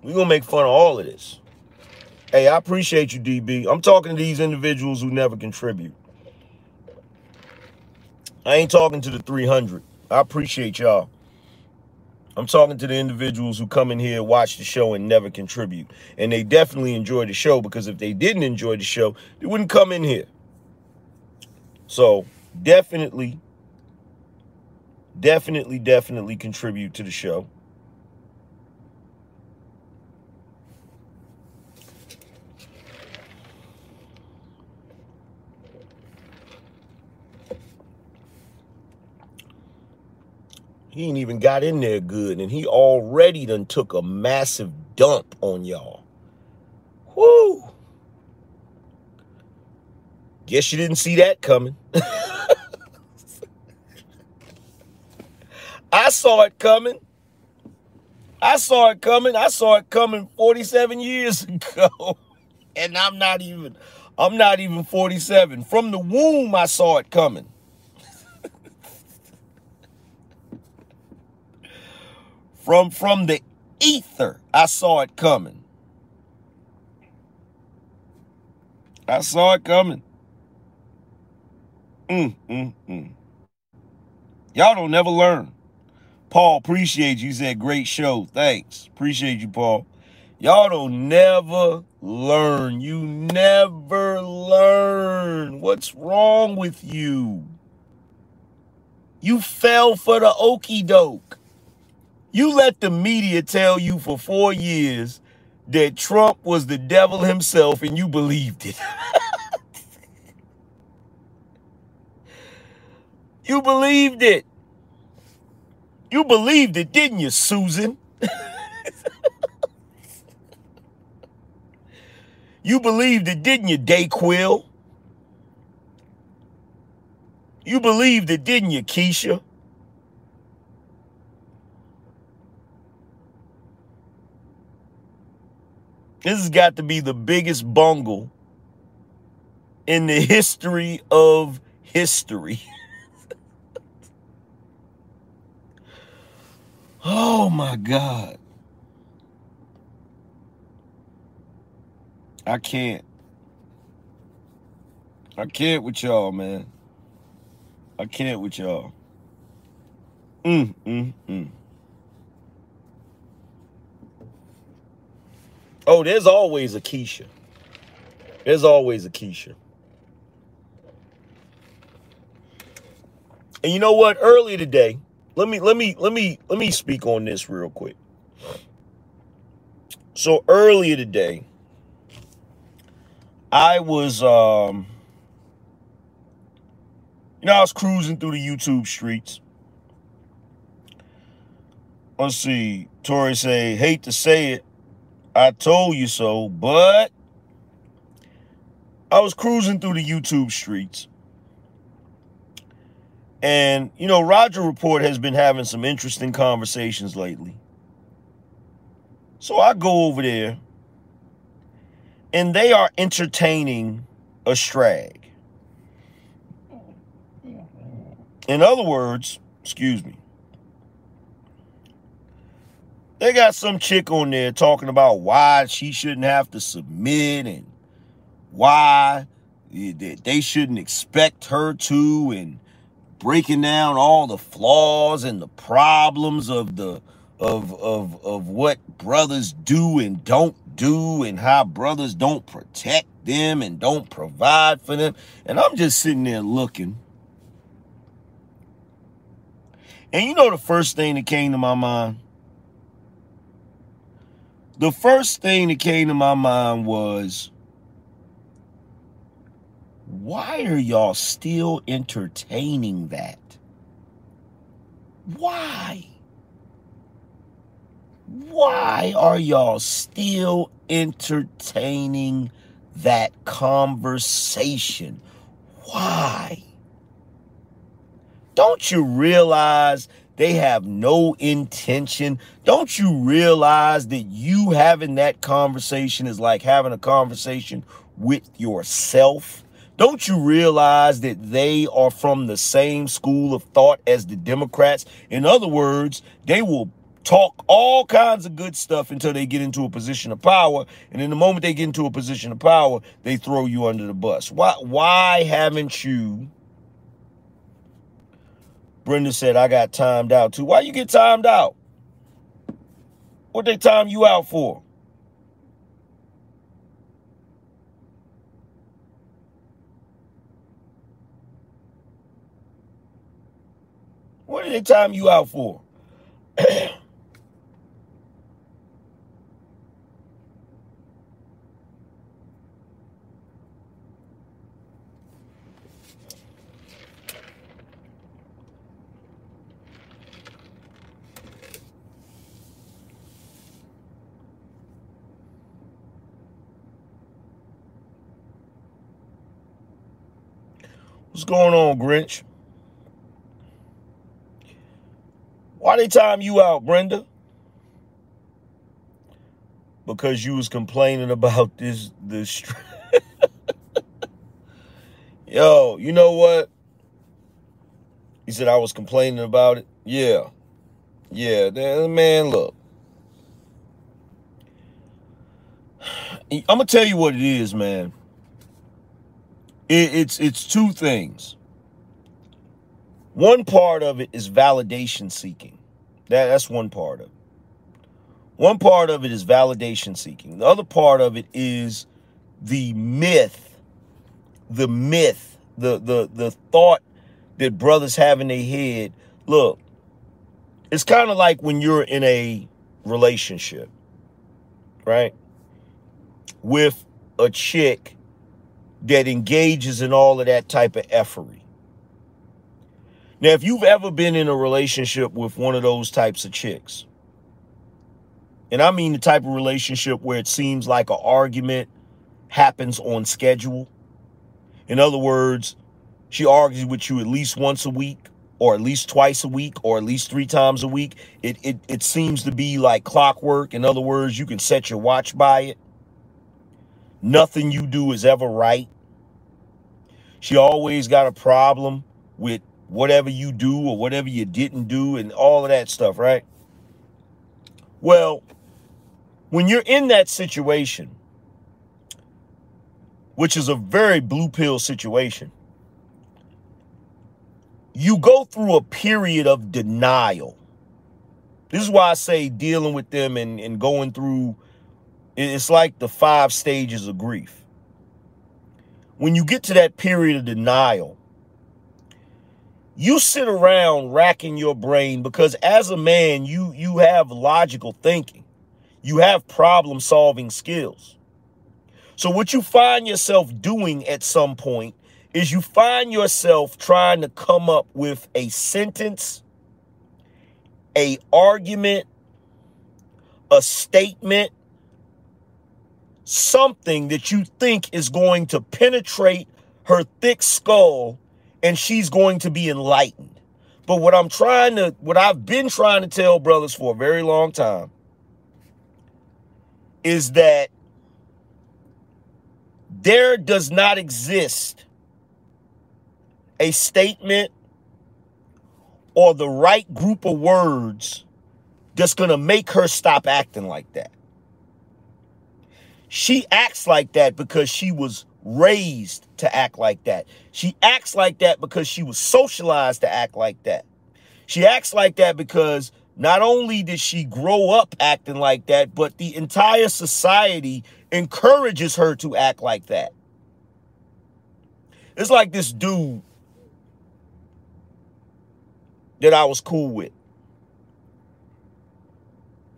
We gonna make fun of all of this. Hey, I appreciate you, DB. I'm talking to these individuals who never contribute. I ain't talking to the 300. I appreciate y'all. I'm talking to the individuals who come in here, watch the show, and never contribute. And they definitely enjoy the show because if they didn't enjoy the show, they wouldn't come in here. So definitely, definitely, definitely contribute to the show. He ain't even got in there good, and he already done took a massive dump on y'all. Whoo! Guess you didn't see that coming. I saw it coming. I saw it coming. I saw it coming 47 years ago. And I'm not even I'm not even 47. From the womb I saw it coming. From from the ether I saw it coming. I saw it coming. Mm, mm, mm. Y'all don't never learn. Paul, appreciate you. You said great show. Thanks. Appreciate you, Paul. Y'all don't never learn. You never learn. What's wrong with you? You fell for the okey doke. You let the media tell you for four years that Trump was the devil himself and you believed it. you believed it. You believed it, didn't you, Susan? you believed it, didn't you, Dayquil? You believed it, didn't you, Keisha? This has got to be the biggest bungle in the history of history. oh my God. I can't. I can't with y'all, man. I can't with y'all. Mm, mm, mm. Oh, there's always a Keisha. There's always a Keisha. And you know what? Earlier today, let me let me let me let me speak on this real quick. So earlier today, I was um you know, I was cruising through the YouTube streets. Let's see. Tori say, hate to say it, I told you so, but I was cruising through the YouTube streets. And, you know, Roger Report has been having some interesting conversations lately. So I go over there, and they are entertaining a strag. Oh, In other words, excuse me, they got some chick on there talking about why she shouldn't have to submit and why they shouldn't expect her to and breaking down all the flaws and the problems of the of of of what brothers do and don't do and how brothers don't protect them and don't provide for them. And I'm just sitting there looking. And you know the first thing that came to my mind the first thing that came to my mind was why are y'all still entertaining that? Why? Why are y'all still entertaining that conversation? Why? Don't you realize they have no intention. Don't you realize that you having that conversation is like having a conversation with yourself? Don't you realize that they are from the same school of thought as the Democrats? In other words, they will talk all kinds of good stuff until they get into a position of power. And in the moment they get into a position of power, they throw you under the bus. Why, why haven't you Brenda said, I got timed out too. Why you get timed out? What they time you out for? What did they time you out for? What's going on, Grinch? Why they time you out, Brenda? Because you was complaining about this this Yo, you know what? He said I was complaining about it. Yeah. Yeah, man, look. I'm gonna tell you what it is, man. It, it's it's two things. One part of it is validation seeking. That that's one part of it. One part of it is validation seeking. The other part of it is the myth, the myth, the the the thought that brothers have in their head. Look, it's kind of like when you're in a relationship, right? With a chick that engages in all of that type of effery. Now, if you've ever been in a relationship with one of those types of chicks, and I mean the type of relationship where it seems like an argument happens on schedule. In other words, she argues with you at least once a week, or at least twice a week, or at least three times a week. It it it seems to be like clockwork. In other words, you can set your watch by it. Nothing you do is ever right. She always got a problem with whatever you do or whatever you didn't do and all of that stuff, right? Well, when you're in that situation, which is a very blue pill situation, you go through a period of denial. This is why I say dealing with them and, and going through it's like the five stages of grief. When you get to that period of denial, you sit around racking your brain because as a man, you you have logical thinking. You have problem solving skills. So what you find yourself doing at some point is you find yourself trying to come up with a sentence, a argument, a statement, something that you think is going to penetrate her thick skull and she's going to be enlightened. But what I'm trying to, what I've been trying to tell brothers for a very long time is that there does not exist a statement or the right group of words that's going to make her stop acting like that. She acts like that because she was raised to act like that. She acts like that because she was socialized to act like that. She acts like that because not only did she grow up acting like that, but the entire society encourages her to act like that. It's like this dude that I was cool with.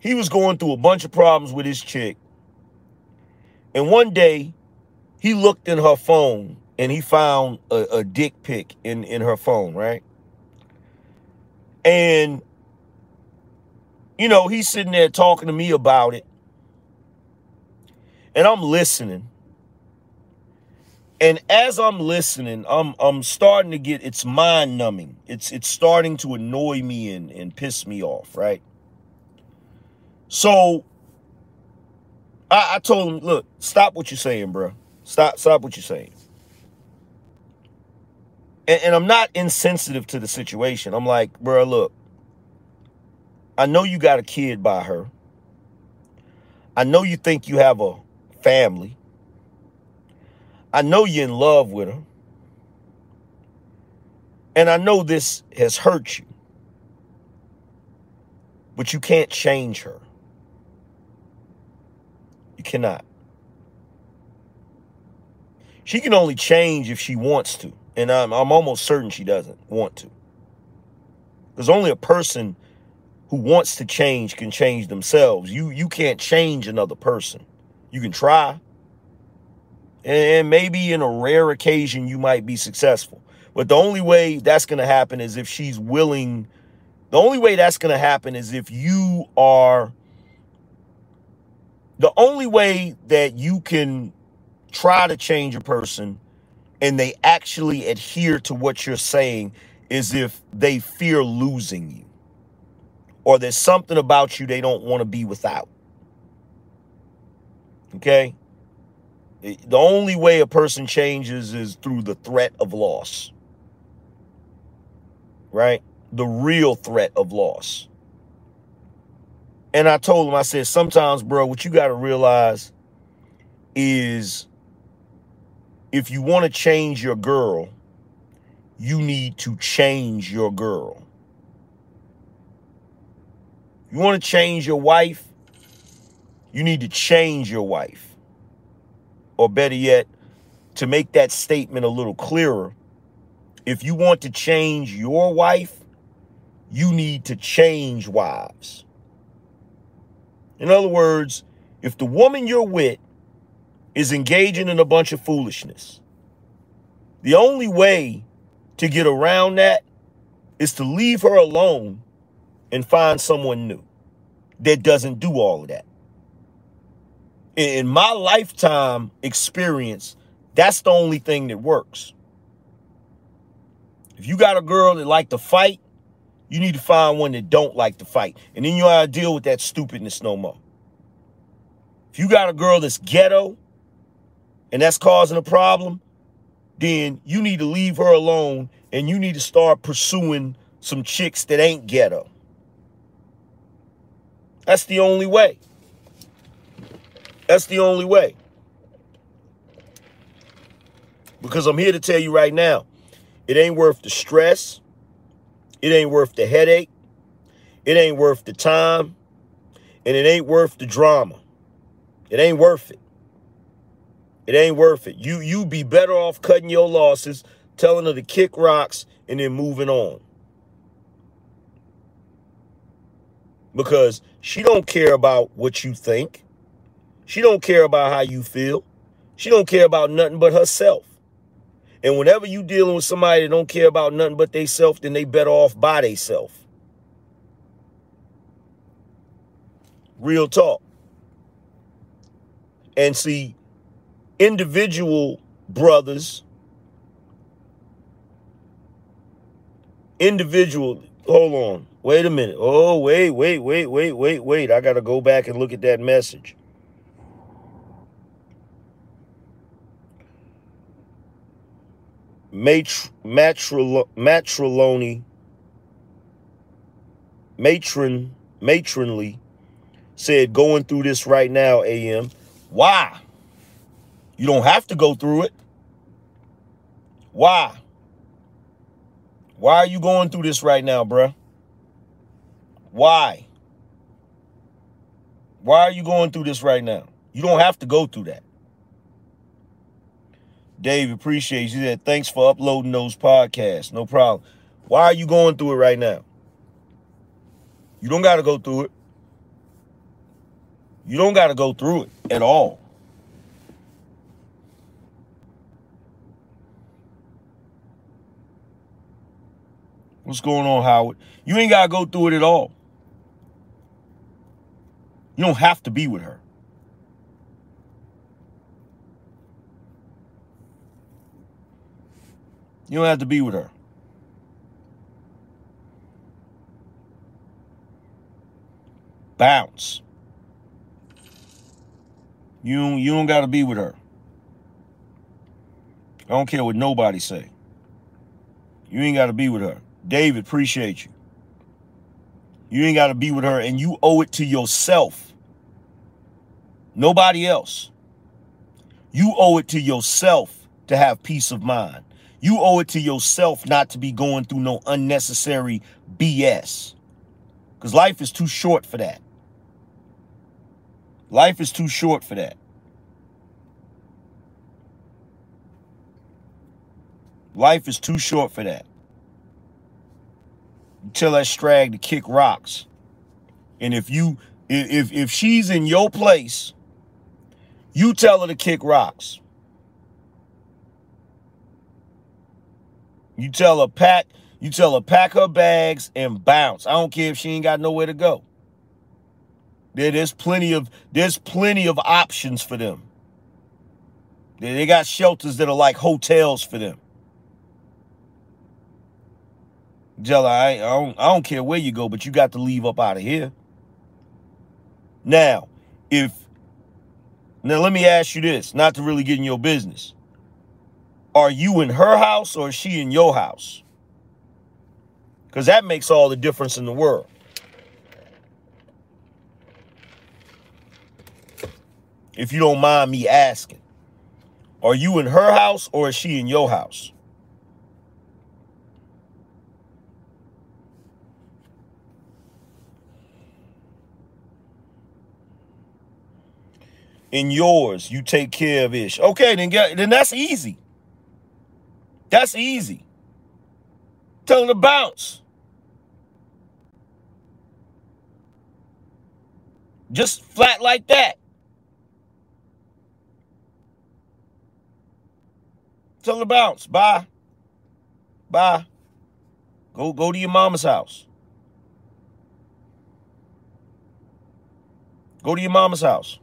He was going through a bunch of problems with his chick. And one day, he looked in her phone and he found a, a dick pic in, in her phone, right? And, you know, he's sitting there talking to me about it. And I'm listening. And as I'm listening, I'm I'm starting to get it's mind numbing. It's it's starting to annoy me and, and piss me off, right? So I, I told him, look, stop what you're saying, bro. Stop, stop what you're saying. And, and I'm not insensitive to the situation. I'm like, bro, look, I know you got a kid by her. I know you think you have a family. I know you're in love with her. And I know this has hurt you. But you can't change her. You cannot. She can only change if she wants to. And I'm, I'm almost certain she doesn't want to. Because only a person who wants to change can change themselves. You you can't change another person. You can try. And maybe in a rare occasion you might be successful. But the only way that's going to happen is if she's willing. The only way that's going to happen is if you are the only way that you can try to change a person and they actually adhere to what you're saying is if they fear losing you or there's something about you they don't want to be without. Okay? The only way a person changes is through the threat of loss. Right? The real threat of loss. And I told him, I said, sometimes, bro, what you got to realize is if you want to change your girl, you need to change your girl. You want to change your wife, you need to change your wife. Or better yet, to make that statement a little clearer, if you want to change your wife, you need to change wives. In other words, if the woman you're with is engaging in a bunch of foolishness, the only way to get around that is to leave her alone and find someone new that doesn't do all of that. In my lifetime experience, that's the only thing that works. If you got a girl that like to fight, you need to find one that don't like to fight. And then you gotta deal with that stupidness no more. If you got a girl that's ghetto and that's causing a problem, then you need to leave her alone and you need to start pursuing some chicks that ain't ghetto. That's the only way. That's the only way. Because I'm here to tell you right now, it ain't worth the stress. It ain't worth the headache. It ain't worth the time. And it ain't worth the drama. It ain't worth it. It ain't worth it. You you be better off cutting your losses, telling her to kick rocks, and then moving on. Because she don't care about what you think. She don't care about how you feel. She don't care about nothing but herself. And whenever you dealing with somebody that don't care about nothing but they self, then they better off by they self. Real talk. And see, individual brothers, individual, hold on, wait a minute. Oh, wait, wait, wait, wait, wait, wait. I got to go back and look at that message. Matr- matrilo- matrilony, matron, matronly said, going through this right now, AM. Why? You don't have to go through it. Why? Why are you going through this right now, bruh? Why? Why are you going through this right now? You don't have to go through that. Dave, appreciate you. Said, thanks for uploading those podcasts. No problem. Why are you going through it right now? You don't got to go through it. You don't got to go through it at all. What's going on, Howard? You ain't got to go through it at all. You don't have to be with her. You don't have to be with her. Bounce. You you don't got to be with her. I don't care what nobody say. You ain't got to be with her. David, appreciate you. You ain't got to be with her, and you owe it to yourself. Nobody else. You owe it to yourself to have peace of mind. You owe it to yourself not to be going through no unnecessary BS. Because life is too short for that. Life is too short for that. Life is too short for that. Tell that strag to kick rocks. And if you if if she's in your place, you tell her to kick rocks. You tell her pack, you tell her pack her bags and bounce. I don't care if she ain't got nowhere to go. There, there's plenty of there's plenty of options for them. They, they got shelters that are like hotels for them. Jella, I, I don't I don't care where you go, but you got to leave up out of here. Now, if now let me ask you this, not to really get in your business. Are you in her house or is she in your house? Because that makes all the difference in the world. If you don't mind me asking, are you in her house or is she in your house? In yours, you take care of Ish. Okay, then get then that's easy. That's easy. Tell him to bounce. Just flat like that. Tell him to bounce. Bye. Bye. Go go to your mama's house. Go to your mama's house.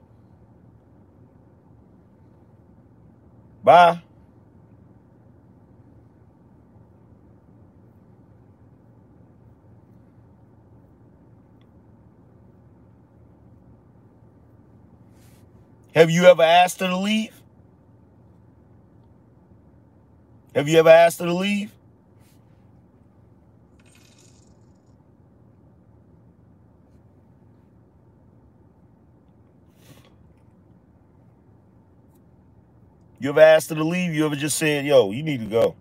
Bye. Have you ever asked her to leave? Have you ever asked her to leave? You ever asked her to leave? You ever just said, yo, you need to go?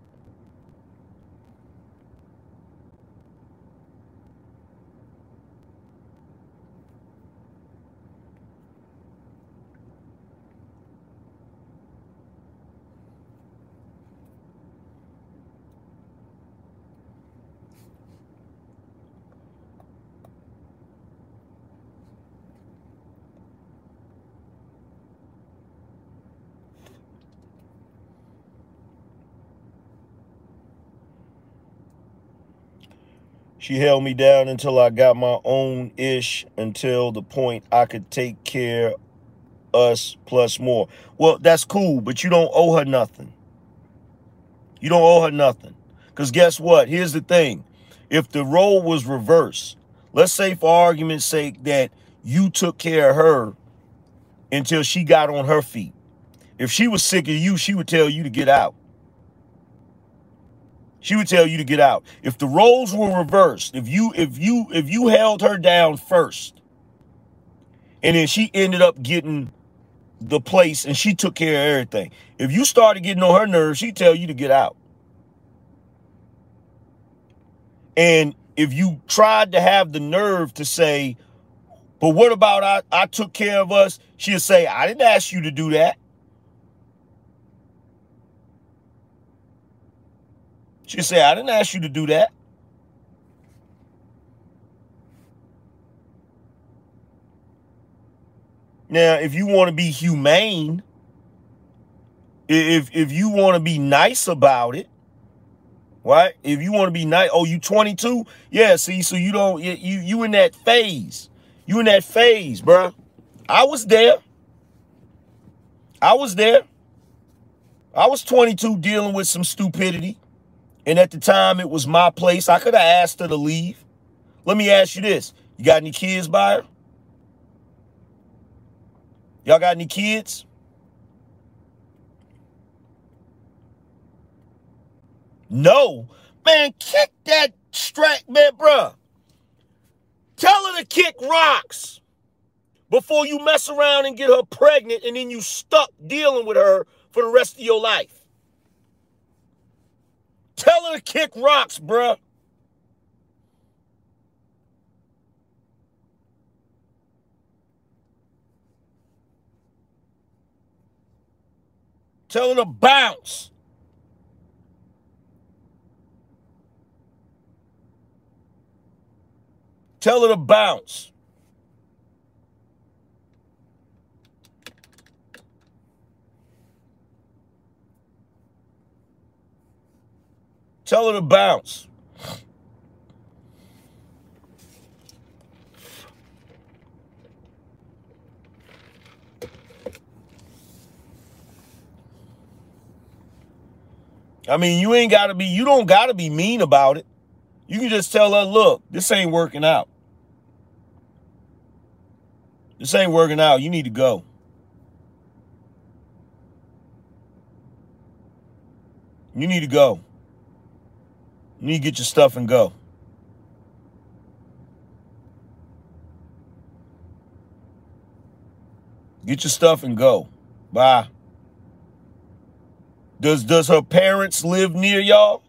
She held me down until I got my own ish until the point I could take care us plus more. Well, that's cool, but you don't owe her nothing. You don't owe her nothing. Because guess what? Here's the thing. If the role was reversed, let's say for argument's sake that you took care of her until she got on her feet. If she was sick of you, she would tell you to get out. She would tell you to get out. If the roles were reversed, if you if you if you held her down first, and then she ended up getting the place and she took care of everything. If you started getting on her nerves, she'd tell you to get out. And if you tried to have the nerve to say, but what about I, I took care of us? She'll say, I didn't ask you to do that. She'll say, I didn't ask you to do that. Now, if you want to be humane, if if you want to be nice about it, right? If you want to be nice, oh, you 22? Yeah, see, so you don't you you, you in that phase. You in that phase, bruh. I was there. I was there. I was 22 dealing with some stupidity. And at the time, it was my place. I could have asked her to leave. Let me ask you this. You got any kids by her? Y'all got any kids? No. Man, kick that strap, man, bruh. Tell her to kick rocks before you mess around and get her pregnant and then you stuck dealing with her for the rest of your life. Tell her to kick rocks, bruh. Tell her to bounce. Tell her to bounce. Tell her to bounce. I mean, you ain't gotta be, you don't gotta be mean about it. You can just tell her, look, this ain't working out. This ain't working out. You need to go. You need to go. You need to get your stuff and go. Get your stuff and go. Bye. Does does her parents live near y'all?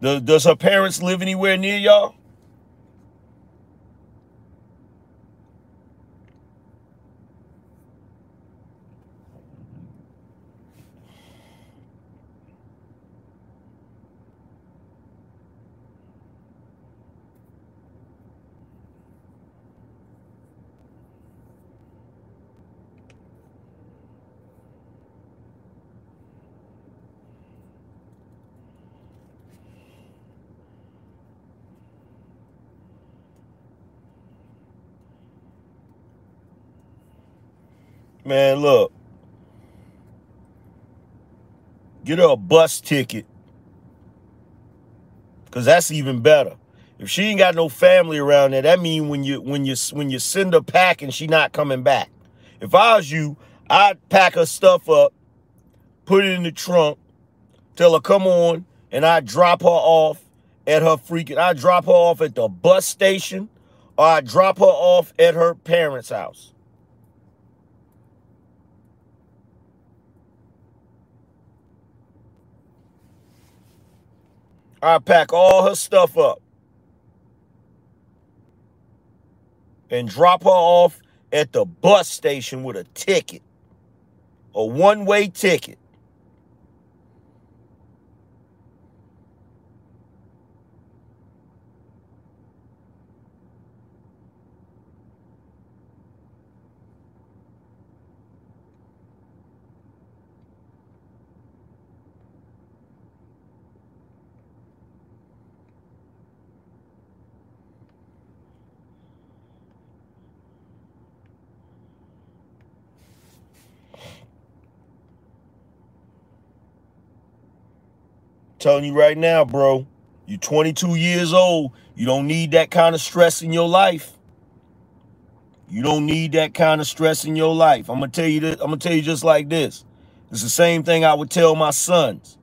Does, does her parents live anywhere near y'all? Man, look. Get her a bus ticket. Cause that's even better. If she ain't got no family around there, that mean when you when you when you send her packing, she not coming back. If I was you, I'd pack her stuff up, put it in the trunk, tell her come on, and I drop her off at her freaking. I drop her off at the bus station, or I drop her off at her parents' house. I pack all her stuff up and drop her off at the bus station with a ticket, a one way ticket. Telling you right now, bro, you're 22 years old. You don't need that kind of stress in your life. You don't need that kind of stress in your life. I'm gonna tell you this, I'm gonna tell you just like this. It's the same thing I would tell my sons.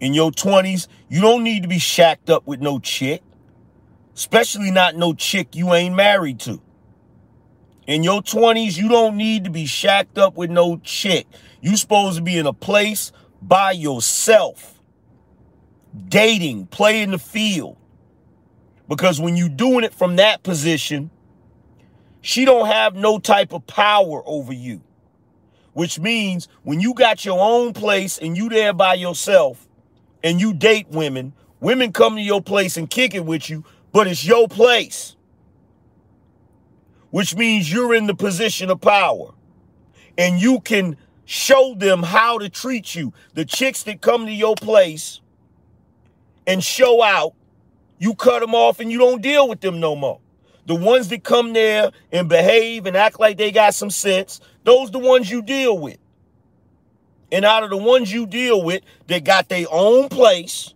In your 20s, you don't need to be shacked up with no chick. Especially not no chick you ain't married to. In your 20s, you don't need to be shacked up with no chick. You supposed to be in a place by yourself dating, play in the field. Because when you doing it from that position, she don't have no type of power over you. Which means when you got your own place and you there by yourself and you date women, women come to your place and kick it with you, but it's your place. Which means you're in the position of power. And you can show them how to treat you. The chicks that come to your place and show out, you cut them off and you don't deal with them no more. The ones that come there and behave and act like they got some sense, those the ones you deal with. And out of the ones you deal with, they got their own place.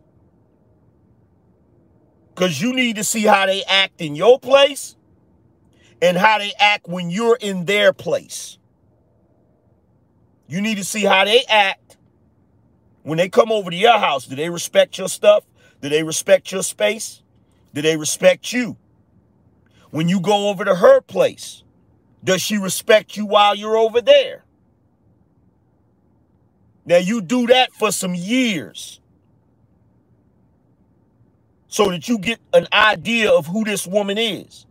Because you need to see how they act in your place and how they act when you're in their place. You need to see how they act when they come over to your house. Do they respect your stuff? Do they respect your space? Do they respect you? When you go over to her place, does she respect you while you're over there? Now you do that for some years so that you get an idea of who this woman is.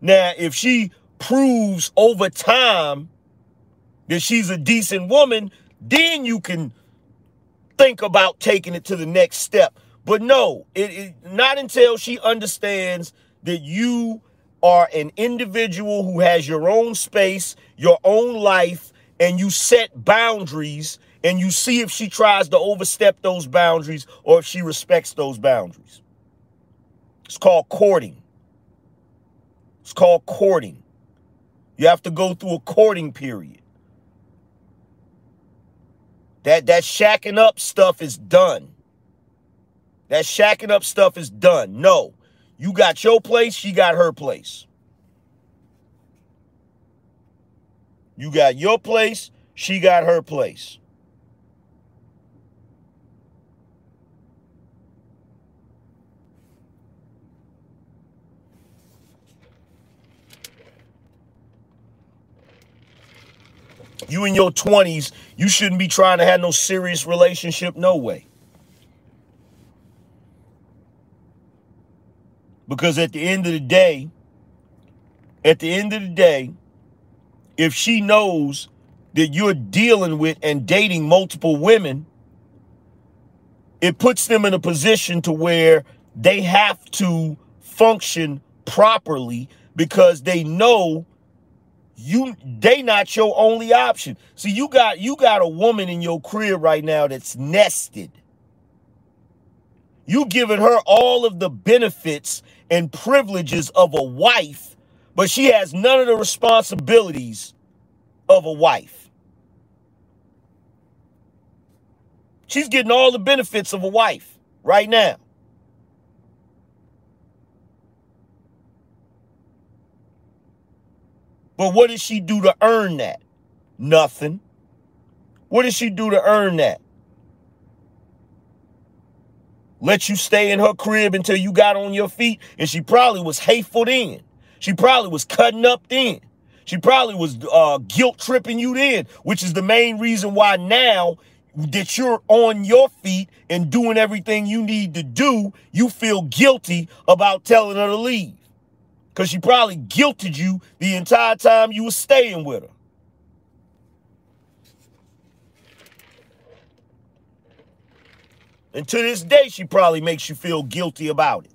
Now, if she proves over time that she's a decent woman, then you can think about taking it to the next step. But no, it, it not until she understands that you are an individual who has your own space, your own life, and you set boundaries and you see if she tries to overstep those boundaries or if she respects those boundaries. It's called courting. It's called courting. You have to go through a courting period. That that shacking up stuff is done. That shacking up stuff is done. No. You got your place, she got her place. You got your place, she got her place. You in your 20s, you shouldn't be trying to have no serious relationship, no way. Because at the end of the day, at the end of the day, if she knows that you're dealing with and dating multiple women, it puts them in a position to where they have to function properly because they know you they not your only option. See, you got you got a woman in your crib right now that's nested. You giving her all of the benefits and privileges of a wife, but she has none of the responsibilities of a wife. She's getting all the benefits of a wife right now. But what did she do to earn that? Nothing. What did she do to earn that? Let you stay in her crib until you got on your feet, and she probably was hateful then. She probably was cutting up then. She probably was uh, guilt tripping you then, which is the main reason why now that you're on your feet and doing everything you need to do, you feel guilty about telling her to leave. Because she probably guilted you the entire time you were staying with her. And to this day, she probably makes you feel guilty about it.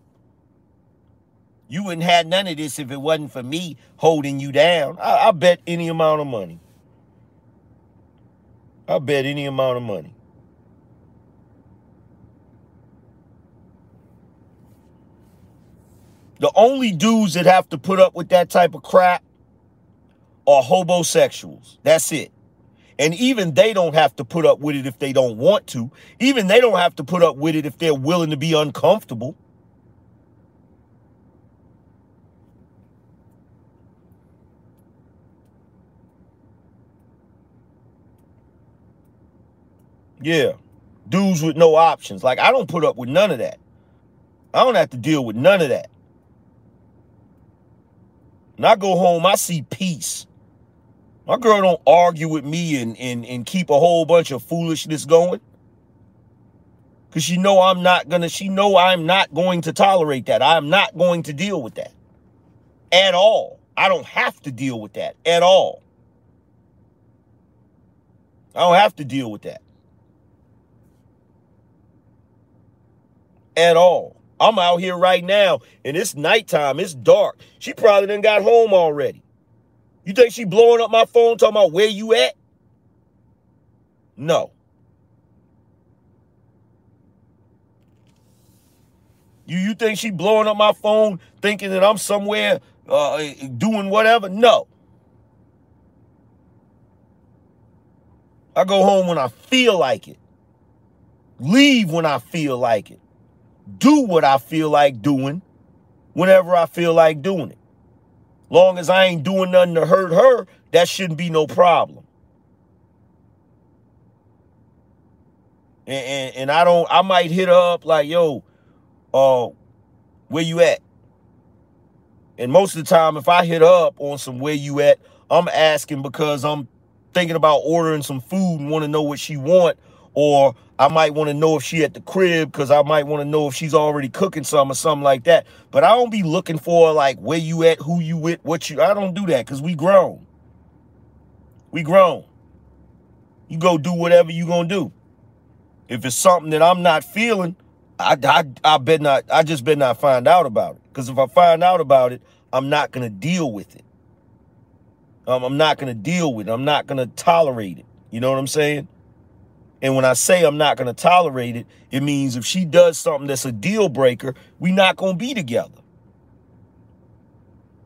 You wouldn't have none of this if it wasn't for me holding you down. I, I bet any amount of money. I bet any amount of money. The only dudes that have to put up with that type of crap are homosexuals. That's it. And even they don't have to put up with it if they don't want to. Even they don't have to put up with it if they're willing to be uncomfortable. Yeah. Dudes with no options. Like, I don't put up with none of that. I don't have to deal with none of that. When I go home, I see peace. My girl don't argue with me and, and, and keep a whole bunch of foolishness going. Cause she know I'm not gonna, she know I'm not going to tolerate that. I'm not going to deal with that. At all. I don't have to deal with that at all. I don't have to deal with that. At all. I'm out here right now and it's nighttime. It's dark. She probably done got home already. You think she blowing up my phone talking about where you at? No. You you think she blowing up my phone thinking that I'm somewhere uh, doing whatever? No. I go home when I feel like it. Leave when I feel like it do what I feel like doing whenever I feel like doing it. Long as I ain't doing nothing to hurt her, that shouldn't be no problem. And, and, and I don't, I might hit her up like, yo, uh, where you at? And most of the time, if I hit up on some where you at, I'm asking because I'm thinking about ordering some food and want to know what she want or I might want to know if she at the crib because I might want to know if she's already cooking some or something like that. But I don't be looking for like where you at, who you with, what you. I don't do that because we grown. We grown. You go do whatever you gonna do. If it's something that I'm not feeling, I I I bet not. I just bet not find out about it. Because if I find out about it, I'm not gonna deal with it. Um, I'm not gonna deal with it. I'm not gonna tolerate it. You know what I'm saying? And when I say I'm not going to tolerate it, it means if she does something that's a deal breaker, we not going to be together.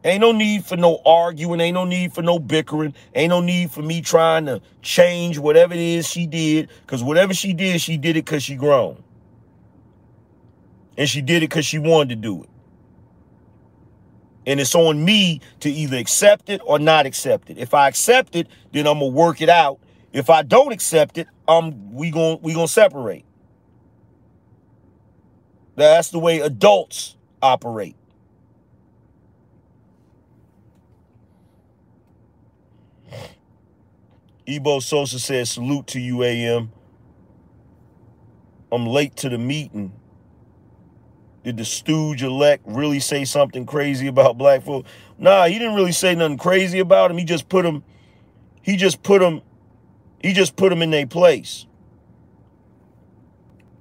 Ain't no need for no arguing. Ain't no need for no bickering. Ain't no need for me trying to change whatever it is she did. Because whatever she did, she did it because she grown. And she did it because she wanted to do it. And it's on me to either accept it or not accept it. If I accept it, then I'm gonna work it out. If I don't accept it, um, we going we gonna separate. That's the way adults operate. Ebo Sosa says, salute to you, AM. I'm late to the meeting. Did the stooge elect really say something crazy about black folk? Nah, he didn't really say nothing crazy about him. He just put him, he just put him, he just put them in their place.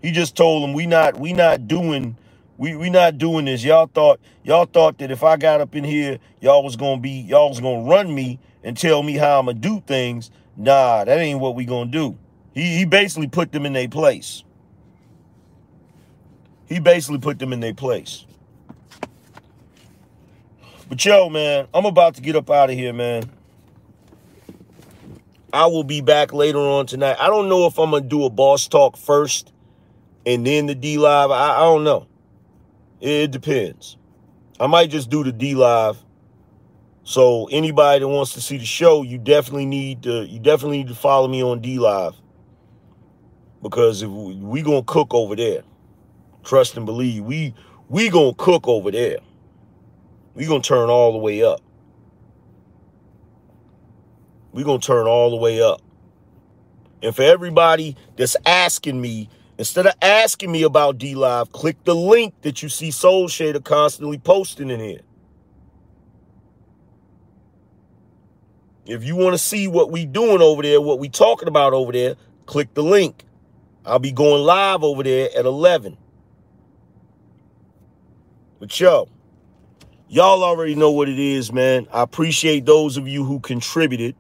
He just told them we not we not doing we we not doing this. Y'all thought y'all thought that if I got up in here, y'all was gonna be y'all was gonna run me and tell me how I'm gonna do things. Nah, that ain't what we gonna do. He he basically put them in their place. He basically put them in their place. But yo, man, I'm about to get up out of here, man. I will be back later on tonight. I don't know if I'm gonna do a boss talk first and then the DLive. I, I don't know. It depends. I might just do the DLive. So anybody that wants to see the show, you definitely need to you definitely need to follow me on DLive because if we, we gonna cook over there, trust and believe we we gonna cook over there. We gonna turn all the way up. We gonna turn all the way up. And for everybody that's asking me Instead of asking me about DLive, click the link that you see Soul Shader constantly posting in here. If you want to see what we doing over there, what we talking about over there, click the link. I'll be going live over there at 11. But yo, y'all already know what it is, man. I appreciate those of you who contributed.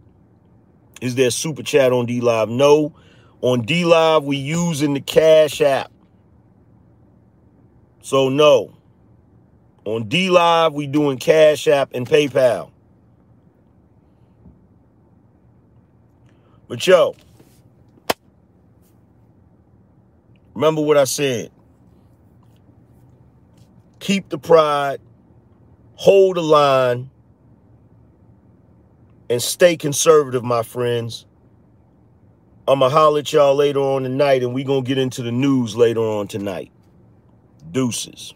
Is there super chat on DLive? No. On DLive, we using the Cash App. So no. On DLive, we doing Cash App and PayPal. But yo, remember what I said. Keep the pride, hold the line, and stay conservative, my friends. I'ma holler at y'all later on tonight, and we gonna get into the news later on tonight. Deuces.